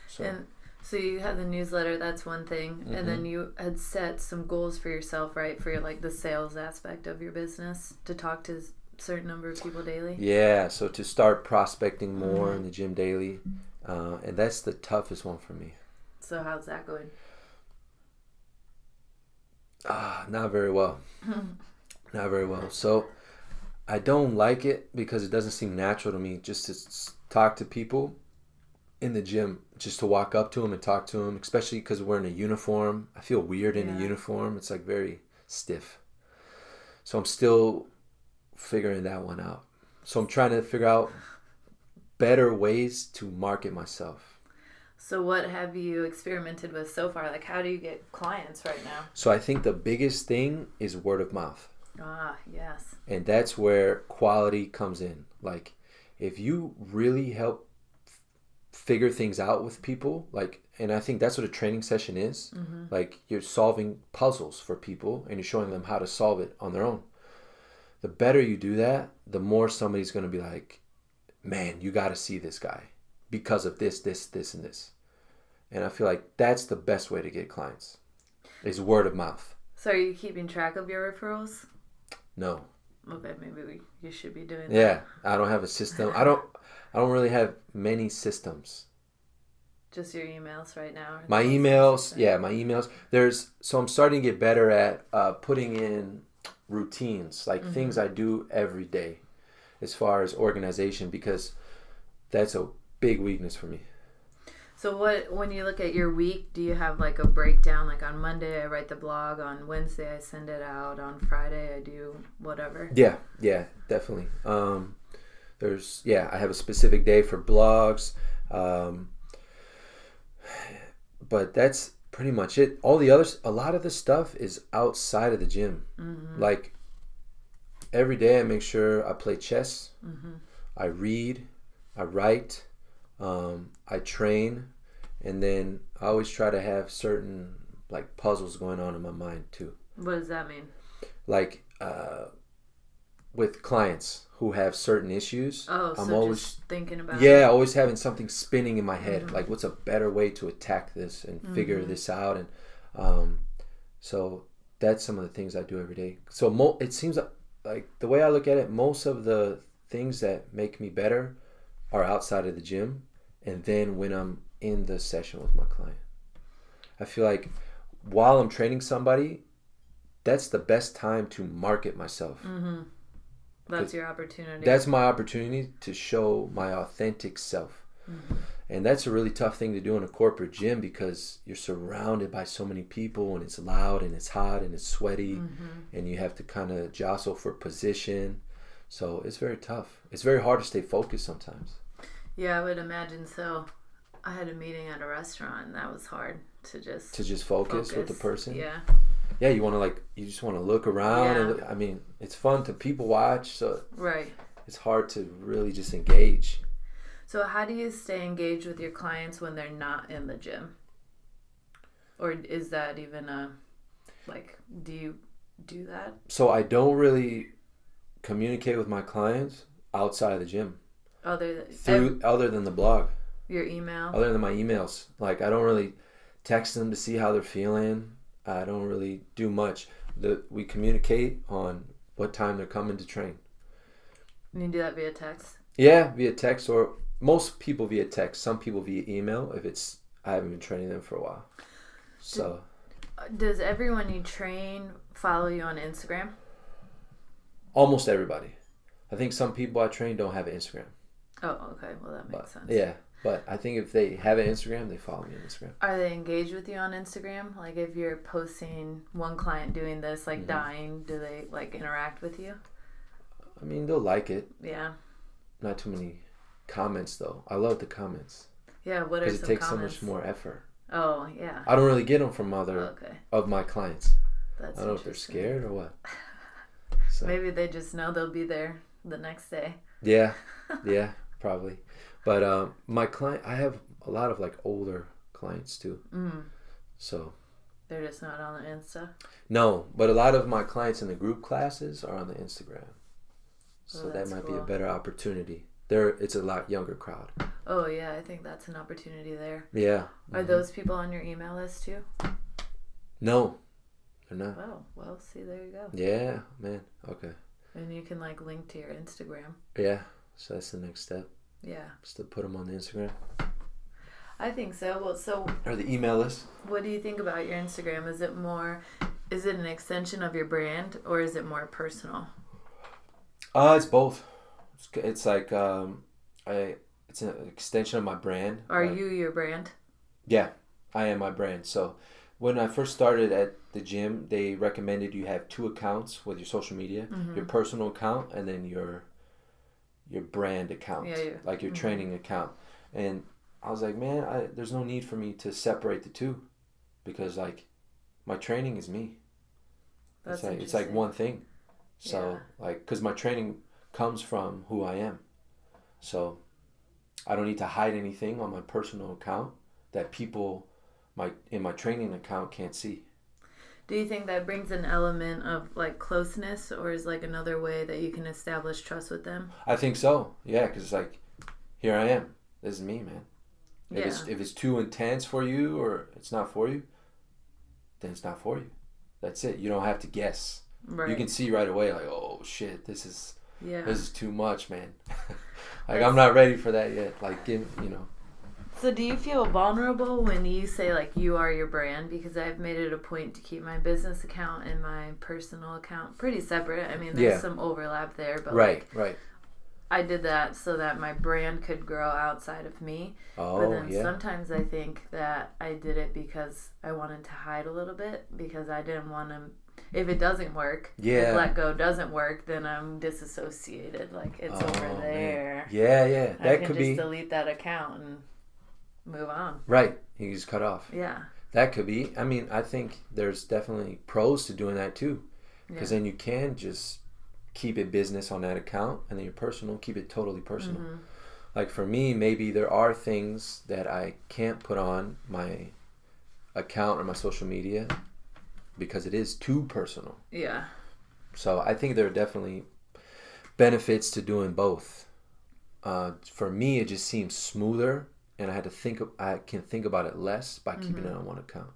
Speaker 2: So
Speaker 1: And so you had the newsletter, that's one thing. And
Speaker 2: Mm-hmm.
Speaker 1: then you had set some goals for yourself, right? For your, like the sales aspect of your business to talk to certain number of people daily.
Speaker 2: Yeah, so to start prospecting more
Speaker 1: Mhm.
Speaker 2: in the gym daily, uh, and that's the toughest one for me.
Speaker 1: So how's that going?
Speaker 2: Ah, not very well. not very well. So I don't like it because it doesn't seem natural to me just to talk to people in the gym, just to walk up to them and talk to them, especially because we're in a uniform. I feel weird in
Speaker 1: Yeah.
Speaker 2: a uniform. It's like very stiff. So I'm still figuring that one out. So I'm trying to figure out better ways to market myself.
Speaker 1: So what have you experimented with so far? Like how do you get clients right now?
Speaker 2: So I think the biggest thing is word of mouth.
Speaker 1: Ah, yes.
Speaker 2: and that's where quality comes in like if you really help figure things out with people like and i think that's what a training session is mm-hmm. like you're solving puzzles for people and you're showing them how to solve it on their own the better you do that the more somebody's going to be like man you got to see this guy because of this this this and this and i feel like that's the best way to get clients is word of mouth
Speaker 1: So are you keeping track of your referrals?
Speaker 2: no
Speaker 1: Okay, maybe we, you should be doing
Speaker 2: Yeah, I don't have a system. I don't. I don't really have many systems.
Speaker 1: Just your emails right now.
Speaker 2: My emails, yeah, my emails. There's so I'm starting to get better at uh, putting in routines, like things I do every day, as far as organization, because that's a big weakness for me.
Speaker 1: So what when you look at your week, do you have like a breakdown? Like on Monday I write the blog, on Wednesday I send it out, on Friday I do whatever.
Speaker 2: Yeah, yeah, definitely. Um, there's yeah, I have a specific day for blogs, um, but that's pretty much it. All the others, a lot of the stuff is outside of the gym. Like every day, I make sure I play chess, I read, I write, um, I train, and then I always try to have certain like puzzles going on in my mind too
Speaker 1: What does that mean?
Speaker 2: like uh, with clients who have certain issues.
Speaker 1: Oh,
Speaker 2: I'm always
Speaker 1: just thinking about
Speaker 2: yeah, always having something spinning in my head. Mm-hmm. Like, what's a better way to attack this and figure mm-hmm. this out? And um, so that's some of the things I do every day. So mo- it seems like, like the way I look at it, most of the things that make me better are outside of the gym, and then when I'm in the session with my client, I feel like while I'm training somebody, that's the best time to market myself. Mm-hmm.
Speaker 1: That's your opportunity.
Speaker 2: That's my opportunity to show my authentic self. Mm-hmm. And that's a really tough thing to do in a corporate gym because you're surrounded by so many people and it's loud and it's hot and it's sweaty mm-hmm. and you have to kind of jostle for position. So it's very tough. It's very hard to stay focused sometimes.
Speaker 1: yeah, I would imagine so. I had a meeting at a restaurant and that was hard to just
Speaker 2: To just focus, with the person.
Speaker 1: Yeah.
Speaker 2: Yeah, you want to like you just want to look around and
Speaker 1: Yeah.
Speaker 2: I mean, it's fun to people watch, so
Speaker 1: Right.
Speaker 2: it's hard to really just engage.
Speaker 1: So how do you stay engaged with your clients when they're not in the gym? Or is that even a like do you do that?
Speaker 2: So I don't really communicate with my clients outside of the gym.
Speaker 1: Other than
Speaker 2: through other than the blog,
Speaker 1: your email?
Speaker 2: other than my emails. Like I don't really text them to see how they're feeling. I don't really do much. The we communicate on what time they're coming to train.
Speaker 1: And you do that via text?
Speaker 2: Yeah, via text or most people via text. Some people via email if it's I haven't been training them for a while. So
Speaker 1: Does everyone you train follow you on Instagram?
Speaker 2: almost everybody. I think some people I train don't have Instagram.
Speaker 1: Oh, okay. Well, that makes
Speaker 2: But
Speaker 1: sense.
Speaker 2: yeah, but I think if they have an Instagram, they follow me on Instagram.
Speaker 1: Are they engaged with you on Instagram? Like if you're posting one client doing this, like
Speaker 2: Mm-hmm.
Speaker 1: dying, do they like interact with you?
Speaker 2: I mean, they'll like it.
Speaker 1: Yeah.
Speaker 2: Not too many comments though. I love the comments
Speaker 1: Yeah. What are
Speaker 2: because it takes
Speaker 1: comments?
Speaker 2: so much more effort.
Speaker 1: Oh, yeah.
Speaker 2: I don't really get them from other
Speaker 1: Okay.
Speaker 2: of my clients.
Speaker 1: That's
Speaker 2: I don't know if they're scared or what. So
Speaker 1: Maybe they just know they'll be there the next day.
Speaker 2: yeah, yeah, probably. But um, my client, I have a lot of like older clients too.
Speaker 1: Mm.
Speaker 2: So
Speaker 1: They're just not on the Insta.
Speaker 2: no, but a lot of my clients in the group classes are on the Instagram. So
Speaker 1: Oh,
Speaker 2: that might be a better opportunity. There, it's a lot younger crowd.
Speaker 1: Oh yeah, I think that's an opportunity there.
Speaker 2: Yeah.
Speaker 1: Are
Speaker 2: Mhm.
Speaker 1: those people on your email list too?
Speaker 2: No, they're not.
Speaker 1: Oh, well, see, there you go.
Speaker 2: Yeah, man. Okay.
Speaker 1: And you can like link to your Instagram.
Speaker 2: Yeah. So that's the next step.
Speaker 1: Yeah.
Speaker 2: Just to put them on the Instagram
Speaker 1: I think so. Well, so
Speaker 2: or the email list.
Speaker 1: what do you think about your Instagram? Is it more is it an extension of your brand or is it more personal?
Speaker 2: Uh, it's both. It's, it's like um, I it's an extension of my brand.
Speaker 1: Are
Speaker 2: Like,
Speaker 1: you your brand?
Speaker 2: Yeah, I am my brand. So when I first started at the gym, they recommended you have two accounts with your social media,
Speaker 1: Mm-hmm.
Speaker 2: your personal account and then your your brand account,
Speaker 1: Yeah, yeah.
Speaker 2: like your
Speaker 1: Mhm.
Speaker 2: training account. And I was like, man, I, there's no need for me to separate the two because like my training is me.
Speaker 1: That's
Speaker 2: it's like it's like one thing. So like because my training comes from who I am. So I don't need to hide anything on my personal account that people my in my training account can't see.
Speaker 1: Do you think that brings an element of like closeness or is like another way that you can establish trust with them?
Speaker 2: I think so. Yeah, because it's like here I am. This is me, man. If
Speaker 1: Yeah.
Speaker 2: it's if it's too intense for you or it's not for you, then it's not for you. That's it. You don't have to guess.
Speaker 1: Right.
Speaker 2: You can see right away, like, oh shit, this is
Speaker 1: yeah.
Speaker 2: this is too much, man. like I'm not ready for that yet. Like give you know.
Speaker 1: So do you feel vulnerable when you say like you are your brand? Because I've made it a point to keep my business account and my personal account pretty separate. I mean, there's
Speaker 2: Yeah.
Speaker 1: some overlap there, but
Speaker 2: Right,
Speaker 1: like
Speaker 2: right.
Speaker 1: I did that so that my brand could grow outside of me.
Speaker 2: Oh, but
Speaker 1: then
Speaker 2: yeah.
Speaker 1: sometimes I think that I did it because I wanted to hide a little bit because I didn't want to. If it doesn't work,
Speaker 2: Yeah.
Speaker 1: if let go doesn't work, then I'm disassociated. Like it's
Speaker 2: Oh,
Speaker 1: over
Speaker 2: man.
Speaker 1: there.
Speaker 2: Yeah, yeah.
Speaker 1: I
Speaker 2: That
Speaker 1: can
Speaker 2: could
Speaker 1: just
Speaker 2: be
Speaker 1: delete that account and move on.
Speaker 2: right. You just cut off.
Speaker 1: Yeah.
Speaker 2: That could be. I mean, I think there's definitely pros to doing that too, because
Speaker 1: Yeah.
Speaker 2: then you can just keep it business on that account, and then your personal keep it totally personal.
Speaker 1: Mhm.
Speaker 2: Like for me, maybe there are things that I can't put on my account or my social media because it is too personal.
Speaker 1: Yeah.
Speaker 2: So I think there are definitely benefits to doing both. Uh, for me, it just seems smoother, and I had to think. Of, I can think about it less by keeping
Speaker 1: Mm-hmm.
Speaker 2: it on one account.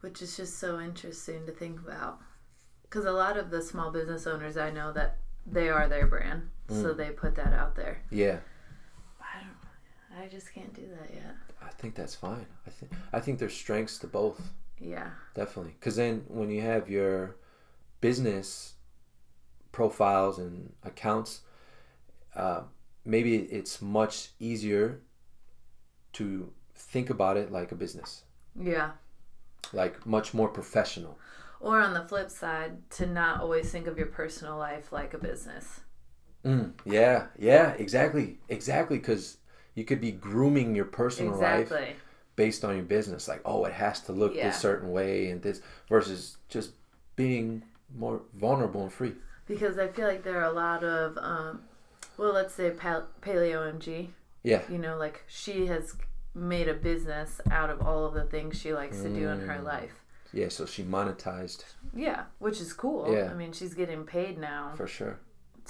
Speaker 1: Which is just so interesting to think about. Because a lot of the small business owners I know that they are their brand, so
Speaker 2: Mm.
Speaker 1: they put that out there.
Speaker 2: Yeah,
Speaker 1: I don't. I just can't do that yet.
Speaker 2: I think that's fine. I think I think there's strengths to both,
Speaker 1: Yeah.
Speaker 2: definitely. Because then when you have your business profiles and accounts, uh, maybe it's much easier to think about it like a business,
Speaker 1: Yeah.
Speaker 2: like much more professional.
Speaker 1: Or on the flip side, to not always think of your personal life like a business.
Speaker 2: Mm, yeah, yeah, exactly, exactly. Because you could be grooming your personal life based on your business, like oh, it has to look
Speaker 1: Yeah.
Speaker 2: this certain way and this, versus just being more vulnerable and free.
Speaker 1: Because I feel like there are a lot of, um, well, let's say Pal- Paleo MG.
Speaker 2: Yeah,
Speaker 1: You know, like she has made a business out of all of the things she likes to do in her
Speaker 2: Mm.
Speaker 1: life.
Speaker 2: yeah. So she monetized
Speaker 1: Yeah, which is cool.
Speaker 2: Yeah.
Speaker 1: I mean, she's getting paid now
Speaker 2: for sure.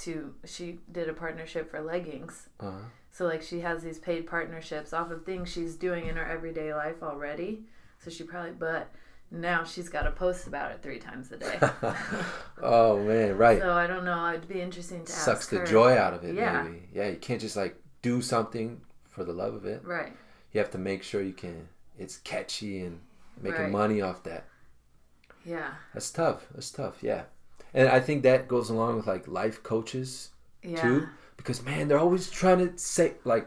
Speaker 1: to. She did a partnership for leggings,
Speaker 2: Uh-huh.
Speaker 1: so like she has these paid partnerships off of things she's doing in her everyday life already. So she probably, but now she's got to post about it three times a day.
Speaker 2: oh man, right.
Speaker 1: so I don't know. It'd be interesting to ask
Speaker 2: Sucks the
Speaker 1: her.
Speaker 2: joy out of it.
Speaker 1: Yeah.
Speaker 2: Maybe. Yeah, you can't just like do something for the love of it.
Speaker 1: Right.
Speaker 2: You have to make sure you can. It's catchy and making
Speaker 1: Right.
Speaker 2: money off that.
Speaker 1: Yeah.
Speaker 2: That's tough. That's tough. Yeah, and I think that goes along with like life coaches
Speaker 1: Yeah.
Speaker 2: too, because man, they're always trying to say like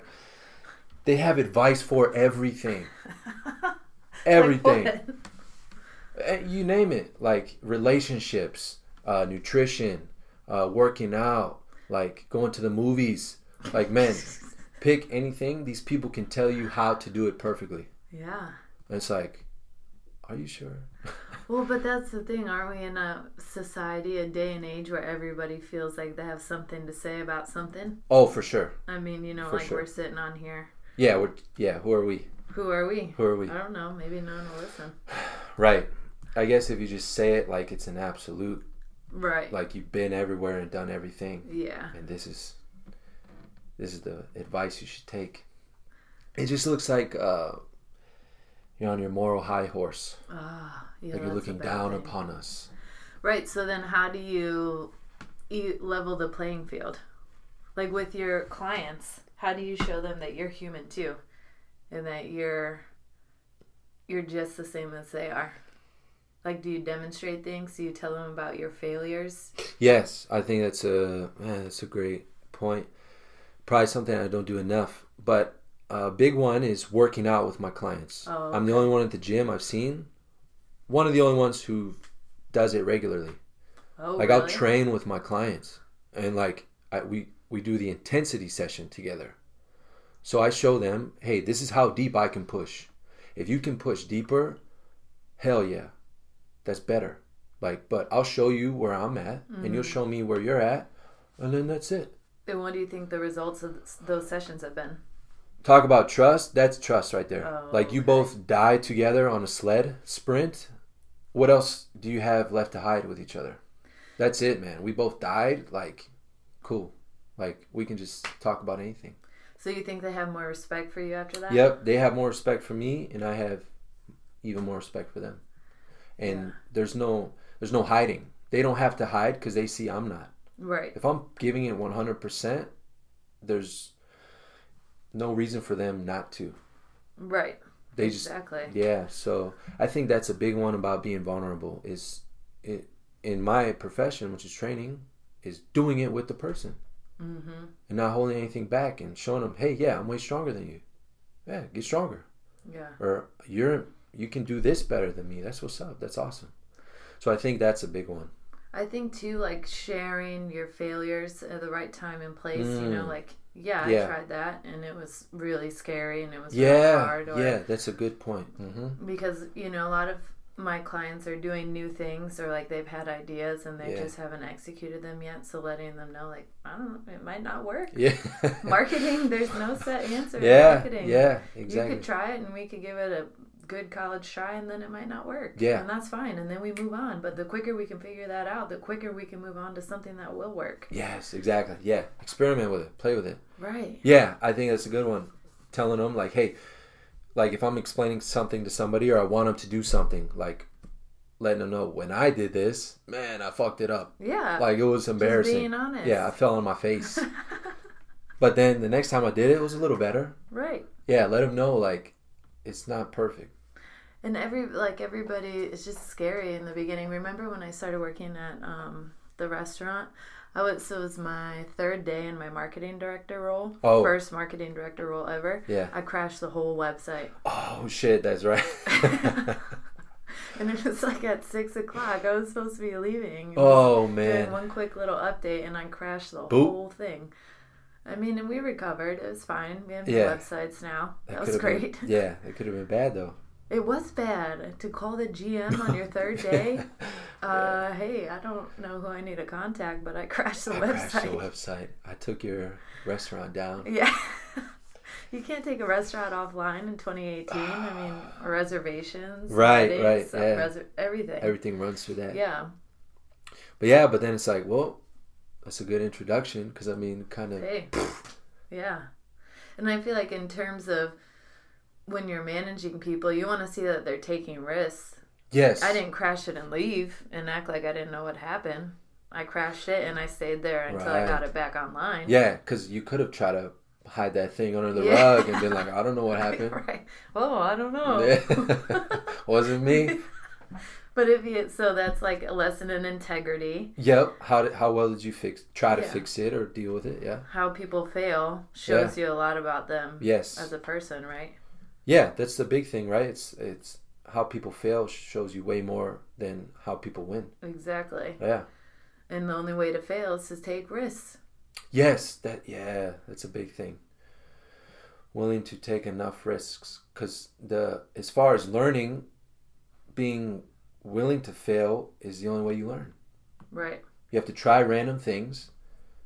Speaker 2: they have advice for everything, everything.
Speaker 1: Like?
Speaker 2: Eh, you name it, like relationships, uh, nutrition, uh, working out, like going to the movies. Like man, pick anything. These people can tell you how to do it perfectly.
Speaker 1: Yeah.
Speaker 2: And it's like, are you sure?
Speaker 1: Well, but that's the thing. Aren't we in a society, a day and age where everybody feels like they have something to say about something?
Speaker 2: Oh, for sure.
Speaker 1: I mean, you know,
Speaker 2: For
Speaker 1: like
Speaker 2: sure.
Speaker 1: we're sitting on here.
Speaker 2: Yeah, we're yeah. Who are we?
Speaker 1: Who are we?
Speaker 2: Who are we?
Speaker 1: I don't know. Maybe no one will listen.
Speaker 2: Right. I guess if you just say it like it's an absolute,
Speaker 1: Right.
Speaker 2: like you've been everywhere and done everything,
Speaker 1: yeah.
Speaker 2: and this is this is the advice you should take. It just looks like uh, you're on your moral high horse,
Speaker 1: Ah, yeah.
Speaker 2: like you're looking down
Speaker 1: thing.
Speaker 2: upon us.
Speaker 1: Right. So then, how do you you level the playing field? Like with your clients, how do you show them that you're human too, and that you're you're just the same as they are? Like, do you demonstrate things? Do you tell them about your failures?
Speaker 2: Yes, I think that's a man, that's a great point. Probably something I don't do enough, but a big one is working out with my clients.
Speaker 1: Oh,
Speaker 2: I'm the only one at the gym I've seen. One of the only ones who does it regularly.
Speaker 1: Oh,
Speaker 2: like
Speaker 1: really?
Speaker 2: I'll train with my clients, and like I, we we do the intensity session together. So I show them, hey, this is how deep I can push. If you can push deeper, hell yeah, that's better. Like, but I'll show you where I'm at, and you'll mm. show me where you're at, and then that's it.
Speaker 1: Then what do you think the results of those sessions have been?
Speaker 2: Talk about trust. That's trust right there.
Speaker 1: Oh,
Speaker 2: like you
Speaker 1: okay.
Speaker 2: both die together on a sled sprint. What else do you have left to hide with each other? That's it, man. We both died. Like, cool. Like we can just talk about anything.
Speaker 1: So you think they have more respect for you after that?
Speaker 2: Yep, they have more respect for me, and I have even more respect for them. And
Speaker 1: Yeah.
Speaker 2: there's no there's no hiding. They don't have to hide because they see I'm not.
Speaker 1: Right.
Speaker 2: If I'm giving it 100%, there's no reason for them not to.
Speaker 1: Right.
Speaker 2: They just
Speaker 1: exactly.
Speaker 2: Yeah, so I think that's a big one about being vulnerable is it, in my profession, which is training, is doing it with the person
Speaker 1: Mm-hmm.
Speaker 2: and not holding anything back and showing them, hey, yeah, I'm way stronger than you. Yeah, get stronger.
Speaker 1: Yeah.
Speaker 2: Or you're you can do this better than me. That's what's up. That's awesome. So I think that's a big one.
Speaker 1: I think too, like sharing your failures at the right time and place. You know,
Speaker 2: Mm.
Speaker 1: like yeah,
Speaker 2: Yeah.
Speaker 1: I tried that and it was really scary and it was really
Speaker 2: Yeah,
Speaker 1: hard. Or,
Speaker 2: yeah, that's a good point. hmm
Speaker 1: Because you know, a lot of my clients are doing new things or like they've had ideas and they
Speaker 2: Yeah.
Speaker 1: just haven't executed them yet. So letting them know, like I don't know, it might not work.
Speaker 2: Yeah.
Speaker 1: Marketing, there's no set answer.
Speaker 2: yeah,
Speaker 1: marketing.
Speaker 2: yeah,
Speaker 1: You could try it and we could give it a good college try and then it might not work.
Speaker 2: Yeah.
Speaker 1: And that's fine. And then we move on. But the quicker we can figure that out, the quicker we can move on to something that will work.
Speaker 2: Yes, exactly. Yeah, experiment with it, play with it.
Speaker 1: Right.
Speaker 2: Yeah, I think that's a good one. Telling them like, hey, like if I'm explaining something to somebody or I want them to do something, like letting them know when I did this, man, I fucked it up.
Speaker 1: Yeah.
Speaker 2: Like it was embarrassing.
Speaker 1: being honest.
Speaker 2: Yeah, I fell on my face. but then the next time I did it, it was a little better.
Speaker 1: right.
Speaker 2: Yeah, let them know like it's not perfect.
Speaker 1: And every like everybody it's just scary in the beginning. Remember when I started working at um, the restaurant? I was so it was my third day in my marketing director role.
Speaker 2: Oh.
Speaker 1: First marketing director role ever.
Speaker 2: Yeah.
Speaker 1: I crashed the whole website.
Speaker 2: Oh shit, that's right.
Speaker 1: And it was like at six o'clock. I was supposed to be leaving.
Speaker 2: Oh
Speaker 1: doing
Speaker 2: man.
Speaker 1: one quick little update and I crashed the
Speaker 2: Boop.
Speaker 1: whole thing. I mean, and we recovered. It was fine. We have
Speaker 2: Yeah.
Speaker 1: websites now. That, was great.
Speaker 2: Been, yeah, it could have been bad though.
Speaker 1: It was bad to call the GM on your third day. uh, hey, I don't know who I need to contact, but I crashed the
Speaker 2: I crashed the
Speaker 1: website.
Speaker 2: website. I took your restaurant down.
Speaker 1: Yeah. you can't take a restaurant offline in 2018. I mean, reservations,
Speaker 2: Right,
Speaker 1: weddings,
Speaker 2: right,
Speaker 1: uh,
Speaker 2: yeah.
Speaker 1: reser- everything.
Speaker 2: Everything runs through that.
Speaker 1: yeah.
Speaker 2: But yeah, but then it's like, well, that's a good introduction because I mean, kind of.
Speaker 1: Hey. Yeah. And I feel like in terms of when you're managing people, you want to see that they're taking risks.
Speaker 2: Yes.
Speaker 1: I didn't crash it and leave and act like I didn't know what happened. I crashed it and I stayed there until I got it back online.
Speaker 2: Yeah, because you could have tried to hide that thing under the
Speaker 1: Yeah.
Speaker 2: rug and been like, I don't know what happened.
Speaker 1: right. Oh, I don't know.
Speaker 2: Yeah. Wasn't me.
Speaker 1: but if you so that's like a lesson in integrity.
Speaker 2: Yep. How did, how well did you fix try to
Speaker 1: Yeah.
Speaker 2: fix it or deal with it? Yeah.
Speaker 1: How people fail shows you a lot about them
Speaker 2: Yes.
Speaker 1: as a person, right?
Speaker 2: Yeah, that's the big thing, right? It's it's how people fail shows you way more than how people win.
Speaker 1: Exactly.
Speaker 2: Yeah.
Speaker 1: And the only way to fail is to take risks.
Speaker 2: Yes, that yeah, that's a big thing. Willing to take enough risks cuz the as far as learning being willing to fail is the only way you learn.
Speaker 1: Right.
Speaker 2: You have to try random things,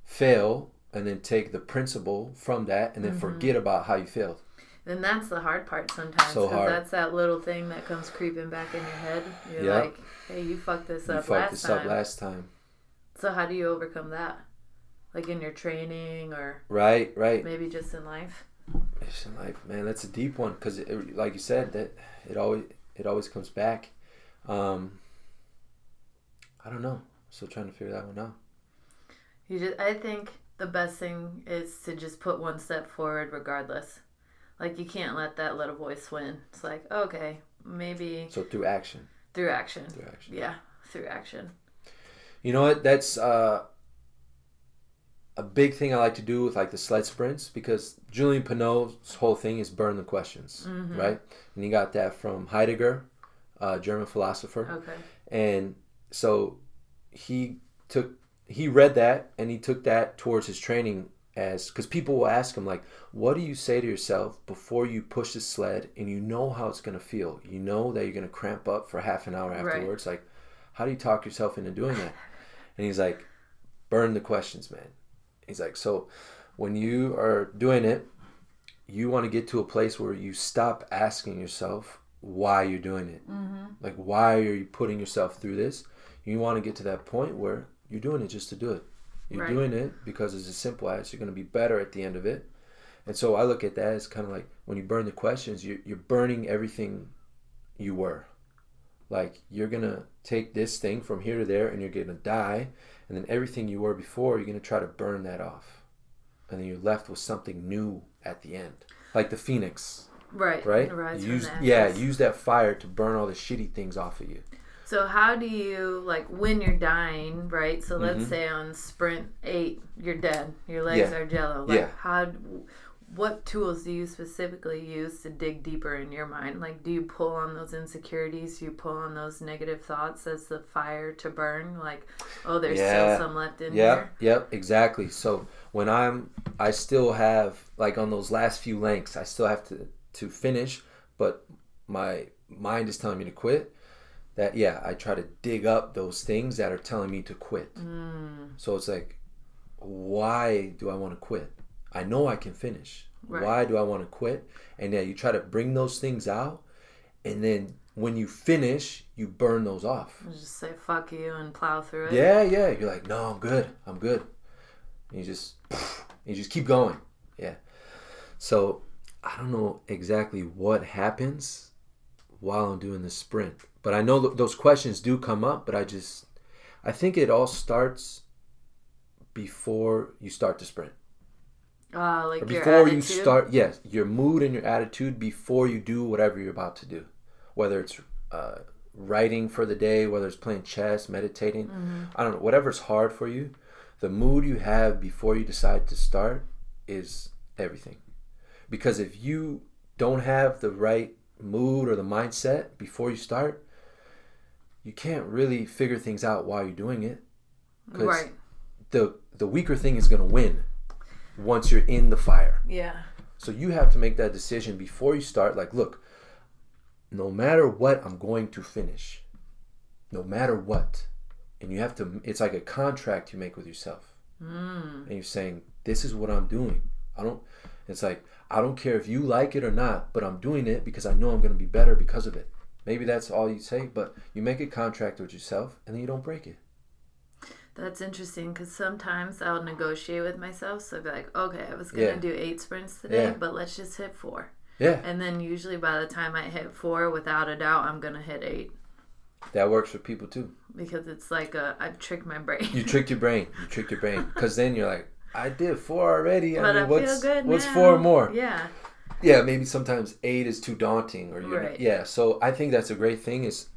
Speaker 2: fail, and then take the principle from that and then
Speaker 1: Mm-hmm.
Speaker 2: forget about how you failed.
Speaker 1: And that's the hard part sometimes.
Speaker 2: So hard.
Speaker 1: that's that little thing that comes creeping back in your head. You're
Speaker 2: Yeah.
Speaker 1: like, hey, you fucked this
Speaker 2: You
Speaker 1: up
Speaker 2: fucked
Speaker 1: last
Speaker 2: this
Speaker 1: time.
Speaker 2: up last time.
Speaker 1: so how do you overcome that? Like in your training or
Speaker 2: Right, right.
Speaker 1: maybe just in life?
Speaker 2: It's in life, man. That's a deep one because, like you said, that it always it always comes back. Um, I don't know. I'm Still trying to figure that one out.
Speaker 1: You just, I think the best thing is to just put one step forward regardless. Like you can't let that little voice win. It's like, okay, maybe
Speaker 2: So through action.
Speaker 1: through action.
Speaker 2: Through action.
Speaker 1: Yeah, through action.
Speaker 2: You know what? That's uh, a big thing I like to do with like the sled sprints because Julien Pineau's whole thing is burn the questions,
Speaker 1: Mm-hmm.
Speaker 2: right? And he got that from Heidegger, uh, German philosopher.
Speaker 1: Okay.
Speaker 2: And so he took he read that and he took that towards his training as because people will ask him like what do you say to yourself before you push the sled and you know how it's going to feel? You know that you're going to cramp up for half an hour
Speaker 1: Right.
Speaker 2: afterwards? Like how do you talk yourself into doing that? And he's like burn the questions man. He's like so when you are doing it you want to get to a place where you stop asking yourself why you're doing it. Mm-hmm. Like why are you putting yourself through this? You want to get to that point where you're doing it just to do it you're
Speaker 1: Right.
Speaker 2: doing it because it's as simple as you're going to be better at the end of it. And so i look at that as kind of like when you burn the questions you're, you're burning everything you were. Like you're going to take this thing from here to there and you're going to die and then everything you were before you're going to try to burn that off. And then you're left with something new at the end. Like the phoenix.
Speaker 1: Right.
Speaker 2: right? use yeah use that fire to burn all the shitty things off of you
Speaker 1: So how do you like when you're dying, right? So let's
Speaker 2: Mhm.
Speaker 1: say on sprint eight, you're dead. Your legs
Speaker 2: Yeah.
Speaker 1: are jello. Like
Speaker 2: Yeah.
Speaker 1: how? What tools do you specifically use to dig deeper in your mind? Like, do you pull on those insecurities? Do you pull on those negative thoughts as the fire to burn? Like, oh, there's
Speaker 2: Yeah.
Speaker 1: still some left in
Speaker 2: Yep,
Speaker 1: here.
Speaker 2: yep, exactly. So when I'm, I still have like on those last few lengths, I still have to to finish, but my mind is telling me to quit. That yeah, I try to dig up those things that are telling me to quit.
Speaker 1: Mm,
Speaker 2: So it's like, why do I want to quit? I know I can finish.
Speaker 1: Right.
Speaker 2: Why do I want to quit? And yeah, you try to bring those things out, and then when you finish, you burn those off.
Speaker 1: just say fuck you and plow through it.
Speaker 2: Yeah, yeah. You're like, no, I'm good. I'm good. And you just, you just keep going. Yeah. So I don't know exactly what happens while I'm doing the sprint, but I know th- those questions do come up. But I just, I think it all starts before you start the sprint,
Speaker 1: Uh, like
Speaker 2: before you start. Yes, your mood and your attitude before you do whatever you're about to do, whether it's uh, writing for the day, whether it's playing chess, meditating.
Speaker 1: Mm-hmm.
Speaker 2: I don't know, whatever's hard for you, the mood you have before you decide to start is everything. Because if you don't have the right mood or the mindset before you start, you can't really figure things out while you're doing it.
Speaker 1: Right.
Speaker 2: The the weaker thing is going to win once you're in the fire.
Speaker 1: Yeah.
Speaker 2: So you have to make that decision before you start. Like, look, no matter what, I'm going to finish. No matter what. And you have to, it's like a contract you make with yourself.
Speaker 1: Mm.
Speaker 2: And you're saying, this is what I'm doing. I don't, it's like, I don't care if you like it or not, but I'm doing it because I know I'm going to be better because of it. Maybe that's all you say, but you make a contract with yourself and then you don't break it.
Speaker 1: That's interesting because sometimes I'll negotiate with myself. So I'll be like, okay, I was going to
Speaker 2: Yeah.
Speaker 1: do eight sprints today,
Speaker 2: Yeah.
Speaker 1: but let's just hit four.
Speaker 2: Yeah,
Speaker 1: And then usually by the time I hit four, without a doubt, I'm going to hit eight
Speaker 2: that works for people too.
Speaker 1: because it's like a, I've tricked my brain.
Speaker 2: You tricked your brain. You tricked your brain. Because then you're like, I did four already. I
Speaker 1: but
Speaker 2: mean,
Speaker 1: I
Speaker 2: what's,
Speaker 1: feel good
Speaker 2: what's
Speaker 1: now.
Speaker 2: four more?
Speaker 1: Yeah.
Speaker 2: Yeah maybe sometimes eight is too daunting or you
Speaker 1: Right.
Speaker 2: yeah so i think that's a great thing is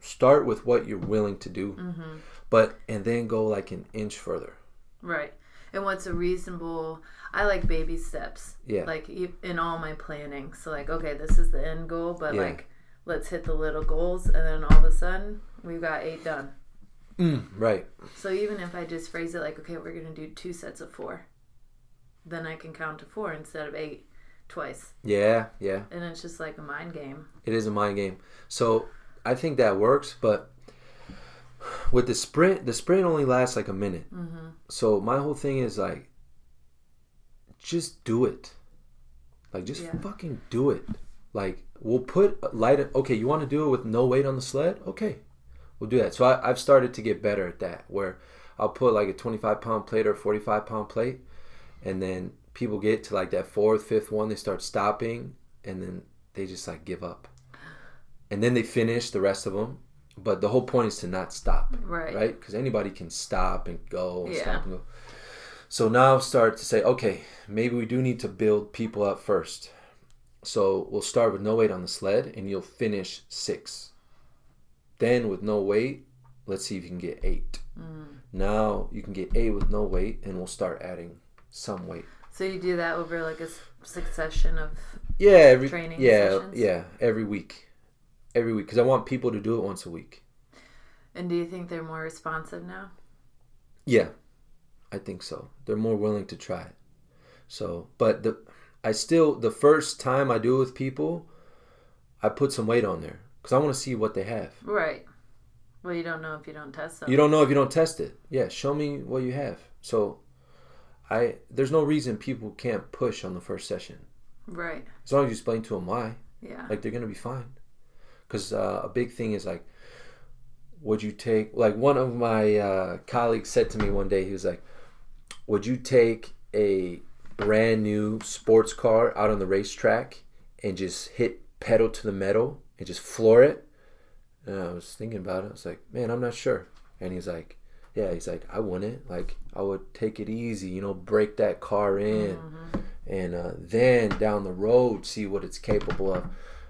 Speaker 2: start with what you're willing to do
Speaker 1: Mm-hmm.
Speaker 2: but and then go like an inch further
Speaker 1: Right. And what's a reasonable, I like baby steps.
Speaker 2: Yeah.
Speaker 1: Like in all my planning. So, like, okay, this is the end goal, but
Speaker 2: Yeah.
Speaker 1: like, let's hit the little goals. And then all of a sudden, we've got eight done.
Speaker 2: mm, right
Speaker 1: So even if I just phrase it like, okay, we're gonna do two sets of four, then I can count to four instead of eight twice,
Speaker 2: yeah yeah.
Speaker 1: And it's just like a mind game.
Speaker 2: it is a mind game. So i think that works but with the sprint the sprint only lasts like a minute.
Speaker 1: Mm-hmm.
Speaker 2: so my whole thing is like just do it. Like just
Speaker 1: Yeah.
Speaker 2: fucking do it. Like we'll put light okay you want to do it with no weight on the sled? Okay we'll do that. So I, i've started to get better at that where i'll put like a 25 pound plate or 45 pound plate and then people get to like that fourth fifth one they start stopping and then they just like give up and then they finish the rest of them but the whole point is to not stop,
Speaker 1: Right.
Speaker 2: right? Because anybody can stop and go, and
Speaker 1: Yeah.
Speaker 2: stop and go. So now start to say, okay, maybe we do need to build people up first. So we'll start with no weight on the sled, and you'll finish six. Then with no weight, let's see if you can get eight.
Speaker 1: Mm.
Speaker 2: Now you can get eight with no weight, and we'll start adding some weight.
Speaker 1: So you do that over like a succession of
Speaker 2: Yeah, every
Speaker 1: Training
Speaker 2: yeah,
Speaker 1: sessions?
Speaker 2: yeah, every week, every week, because I want people to do it once a week.
Speaker 1: and do you think they're more responsive now?
Speaker 2: Yeah, I think so. They're more willing to try it. So, but the I still the first time I do it with people, I put some weight on there because I want to see what they have.
Speaker 1: Right. Well, you don't know if you don't test them.
Speaker 2: You don't know if you don't test it. Yeah, show me what you have. So, I there's no reason people can't push on the first session.
Speaker 1: Right.
Speaker 2: as long as you explain to them why.
Speaker 1: Yeah.
Speaker 2: like they're gonna be fine. Because uh, a big thing is like would you take like one of my uh, colleagues said to me one day he was like would you take a brand new sports car out on the racetrack and just hit pedal to the metal and just floor it? And i was thinking about it. I was like man i'm not sure. And he's like yeah. He's like i wouldn't. Like i would take it easy you know break that car in and uh, then down the road see what it's capable of.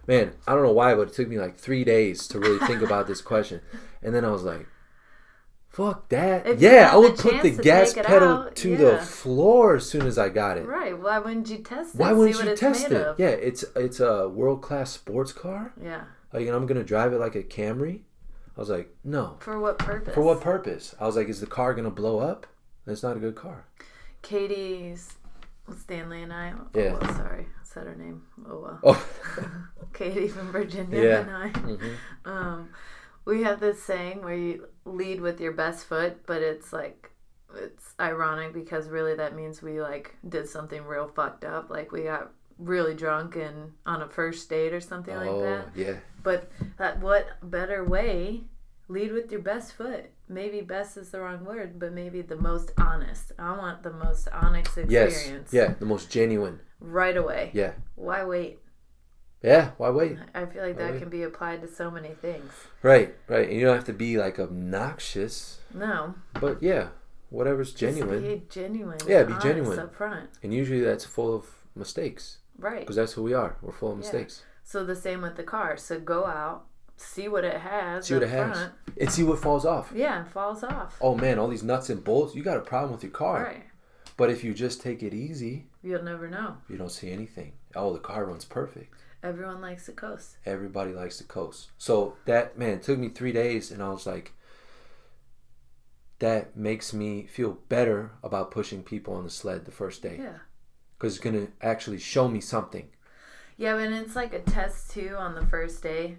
Speaker 2: Man, I don't know why, but it took me like three days to really think about this question, and then I was like, "Fuck that!"
Speaker 1: If
Speaker 2: yeah, I would put the gas pedal
Speaker 1: out,
Speaker 2: to
Speaker 1: yeah.
Speaker 2: the floor as soon as I got it.
Speaker 1: Right. Why wouldn't you test it?
Speaker 2: Why wouldn't you test it?
Speaker 1: Of?
Speaker 2: Yeah, it's it's a world class sports car.
Speaker 1: Yeah.
Speaker 2: Like, and I'm gonna drive it like a Camry. I was like, no.
Speaker 1: For what purpose?
Speaker 2: For what purpose? I was like, is the car gonna blow up? That's not a good car.
Speaker 1: Katie's Stanley and I.
Speaker 2: Yeah.
Speaker 1: Oh, well, sorry, I said her name. Oh well.
Speaker 2: Oh,
Speaker 1: Katie from Virginia
Speaker 2: Yeah.
Speaker 1: and I.
Speaker 2: Mhm.
Speaker 1: Um, we have this saying where you lead with your best foot, but it's like it's ironic because really that means we like did something real fucked up, like we got really drunk and on a first date or something like
Speaker 2: oh
Speaker 1: that.
Speaker 2: yeah.
Speaker 1: But that what better way? Lead with your best foot. Maybe best is the wrong word, but maybe the most honest. I want the most honest experience. Yes.
Speaker 2: Yeah. The most genuine.
Speaker 1: Right away.
Speaker 2: Yeah.
Speaker 1: Why wait?
Speaker 2: Yeah. Why wait?
Speaker 1: I feel like
Speaker 2: Why
Speaker 1: that
Speaker 2: wait?
Speaker 1: can be applied to so many things.
Speaker 2: Right. Right. And you don't have to be like obnoxious,
Speaker 1: No.
Speaker 2: but yeah, whatever's
Speaker 1: Just
Speaker 2: genuine.
Speaker 1: be genuine.
Speaker 2: Yeah, be genuine.
Speaker 1: Up front.
Speaker 2: And usually that's full of mistakes
Speaker 1: Right.
Speaker 2: because that's who we are. We're full of mistakes.
Speaker 1: Yeah.
Speaker 2: mistakes.
Speaker 1: So the same with the car. So go out, see what it has.
Speaker 2: See what it has.
Speaker 1: front.
Speaker 2: And see what falls off.
Speaker 1: Yeah, and falls off.
Speaker 2: Oh man, all these nuts and bolts. You got a problem with your car.
Speaker 1: Right.
Speaker 2: But if you just take it easy,
Speaker 1: You'll never know.
Speaker 2: you don't see anything. Oh, the car runs perfect.
Speaker 1: Everyone likes the coast.
Speaker 2: Everybody likes the coast. So that man took me three days, and I was like, that makes me feel better about pushing people on the sled the first day
Speaker 1: Yeah.
Speaker 2: because it's gonna actually show me something.
Speaker 1: Yeah, and it's like a test too on the first day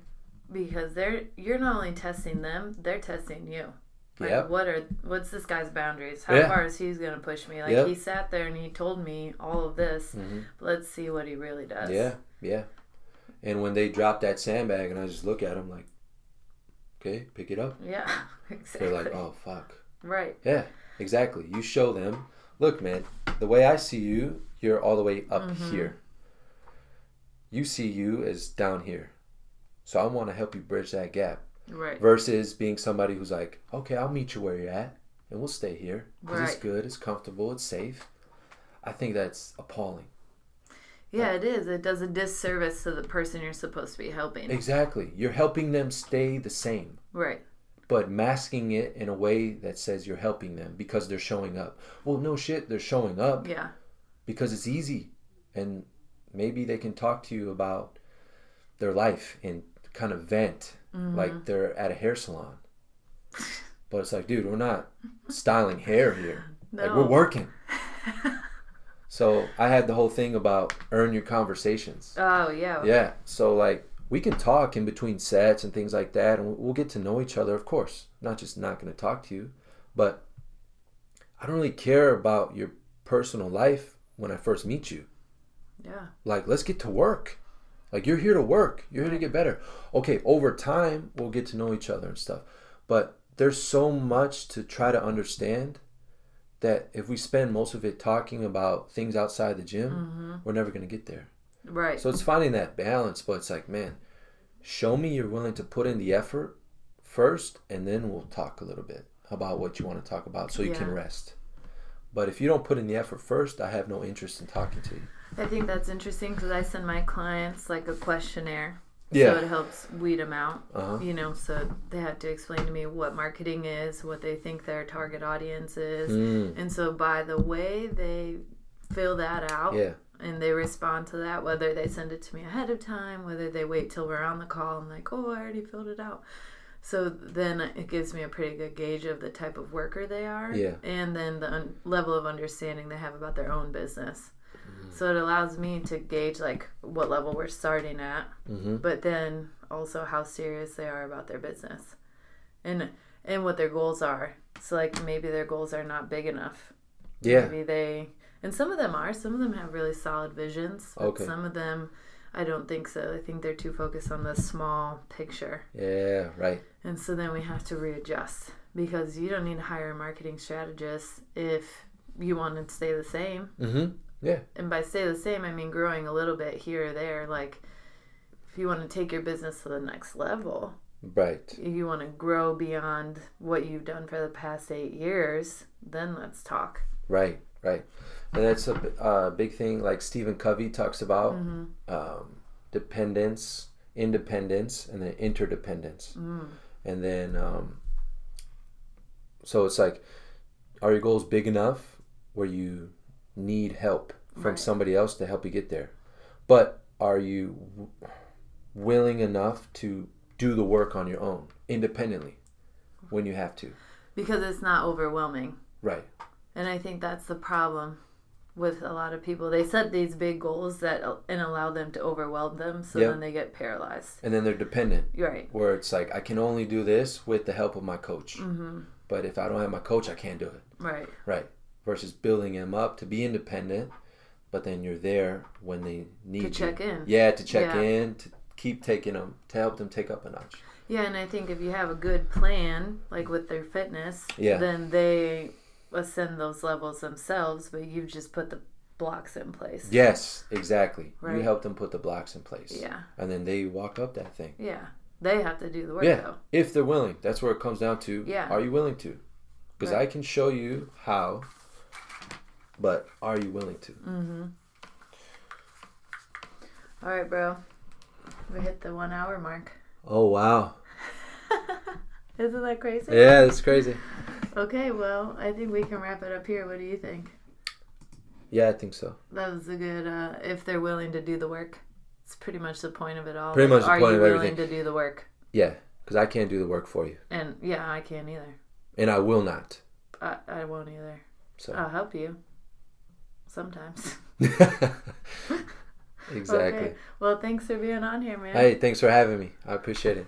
Speaker 1: because they're you're not only testing them, they're testing you. Like
Speaker 2: Yep.
Speaker 1: what are what's this guy's boundaries? How
Speaker 2: Yeah.
Speaker 1: far is he gonna push me? Like
Speaker 2: Yep.
Speaker 1: he sat there and he told me all of this.
Speaker 2: Mhm.
Speaker 1: Let's see what he really does.
Speaker 2: Yeah, yeah. And when they drop that sandbag, and I just look at him like, okay, pick it up.
Speaker 1: Yeah. Exactly.
Speaker 2: They're like, oh fuck.
Speaker 1: Right.
Speaker 2: Yeah, exactly. You show them, look, man, the way I see you, you're all the way up
Speaker 1: Mm-hmm.
Speaker 2: here. You see you as down here. So I want to help you bridge that gap
Speaker 1: Right.
Speaker 2: versus being somebody who's like, okay, I'll meet you where you're at and we'll stay here because it's good, it's comfortable, it's safe. I think that's appalling.
Speaker 1: Yeah, it is. It does a disservice to the person you're supposed to be helping.
Speaker 2: Exactly. You're helping them stay the same.
Speaker 1: Right.
Speaker 2: but masking it in a way that says you're helping them because they're showing up. Well, no shit, they're showing up
Speaker 1: Yeah.
Speaker 2: because it's easy and maybe they can talk to you about their life and kind of vent
Speaker 1: Mm-hmm.
Speaker 2: like they're at a hair salon. But it's like, dude, we're not styling hair here. Like we're working. so I had the whole thing about earn your conversations.
Speaker 1: Oh yeah.
Speaker 2: Yeah. So like we can talk in between sets and things like that, and we'll get to know each other, of course. Not just not going to talk to you, but I don't really care about your personal life when I first meet you.
Speaker 1: Yeah.
Speaker 2: Like, let's get to work. Like you're here to work. You're here to get better. Okay, over time we'll get to know each other and stuff. But there's so much to try to understand that if we spend most of it talking about things outside the gym, mm-hmm. we're never going to get there.
Speaker 1: Right.
Speaker 2: So it's finding that balance, but it's like, man, show me you're willing to put in the effort first, and then we'll talk a little bit about what you want to talk about, so you can rest. But if you don't put in the effort first, I have no interest in talking to you.
Speaker 1: I think that's interesting because I send my clients like a questionnaire.
Speaker 2: Yeah.
Speaker 1: So it helps weed them out.
Speaker 2: Uh huh.
Speaker 1: You know, so they have to explain to me what marketing is, what they think their target audience is.
Speaker 2: Mm,
Speaker 1: And so by the way they fill that out
Speaker 2: yeah.
Speaker 1: and they respond to that, whether they send it to me ahead of time, whether they wait till we're on the call, I'm like, oh, I already filled it out. So then it gives me a pretty good gauge of the type of worker they are.
Speaker 2: Yeah.
Speaker 1: And then the un- level of understanding they have about their own business.
Speaker 2: Mm-hmm.
Speaker 1: So it allows me to gauge like what level we're starting at,
Speaker 2: hmm
Speaker 1: but then also how serious they are about their business. And and what their goals are. So like maybe their goals are not big enough.
Speaker 2: Yeah.
Speaker 1: Maybe they and some of them are. Some of them have really solid visions. But
Speaker 2: Okay.
Speaker 1: some of them I don't think so. I think they're too focused on the small picture.
Speaker 2: Yeah. Right.
Speaker 1: And so then we have to readjust because you don't need to hire a marketing strategist if you want to stay the same.
Speaker 2: hmm Yeah.
Speaker 1: And by stay the same, I mean growing a little bit here or there. Like if you want to take your business to the next level,
Speaker 2: Right.
Speaker 1: if you want to grow beyond what you've done for the past eight years, then let's talk.
Speaker 2: Right. Right. And that's a uh, big thing. Like Stephen Covey talks about
Speaker 1: Mm-hmm.
Speaker 2: um, dependence, independence, and then interdependence.
Speaker 1: Mm.
Speaker 2: And then, um, so it's like, are your goals big enough where you need help from
Speaker 1: Right.
Speaker 2: somebody else to help you get there? But are you w- willing enough to do the work on your own, independently, when you have to?
Speaker 1: Because it's not overwhelming.
Speaker 2: Right.
Speaker 1: And I think that's the problem with a lot of people. They set these big goals that and allow them to overwhelm them, so
Speaker 2: Yeah.
Speaker 1: then they get paralyzed.
Speaker 2: And then they're dependent,
Speaker 1: right.
Speaker 2: where it's like, I can only do this with the help of my coach.
Speaker 1: Mm-hmm.
Speaker 2: But if I don't have my coach, I can't do it.
Speaker 1: Right.
Speaker 2: Right. Versus building them up to be independent, but then you're there when they need
Speaker 1: To
Speaker 2: you.
Speaker 1: check in.
Speaker 2: Yeah, to check
Speaker 1: Yeah.
Speaker 2: in, to keep taking them, to help them take up a notch.
Speaker 1: Yeah, and I think if you have a good plan, like with their fitness,
Speaker 2: Yeah.
Speaker 1: then they ascend those levels themselves, but you've just put the blocks in place.
Speaker 2: Yes, exactly. You
Speaker 1: Right.
Speaker 2: help them put the blocks in place.
Speaker 1: Yeah.
Speaker 2: And then they walk up that thing.
Speaker 1: Yeah. They have to do the work
Speaker 2: Yeah.
Speaker 1: though.
Speaker 2: If they're willing. That's where it comes down to.
Speaker 1: Yeah.
Speaker 2: Are you willing to? Because
Speaker 1: Right.
Speaker 2: I can show you how, but are you willing to?
Speaker 1: Mm-hmm. All right, bro. We hit the one hour mark.
Speaker 2: Oh, wow.
Speaker 1: Isn't that crazy?
Speaker 2: Yeah, it's crazy.
Speaker 1: Okay, well, I think we can wrap it up here. What do you think?
Speaker 2: Yeah, I think so.
Speaker 1: That was a good, uh, if they're willing to do the work. It's pretty much the point of it all.
Speaker 2: Pretty much the
Speaker 1: Are
Speaker 2: point
Speaker 1: you
Speaker 2: of
Speaker 1: willing to do the work?
Speaker 2: Yeah, because I can't do the work for you.
Speaker 1: And yeah, I can't either.
Speaker 2: And I will not.
Speaker 1: I, I won't either.
Speaker 2: So.
Speaker 1: I'll help you. Sometimes.
Speaker 2: exactly.
Speaker 1: Okay. Well, thanks for being on here, man.
Speaker 2: Hey, thanks for having me. I appreciate it.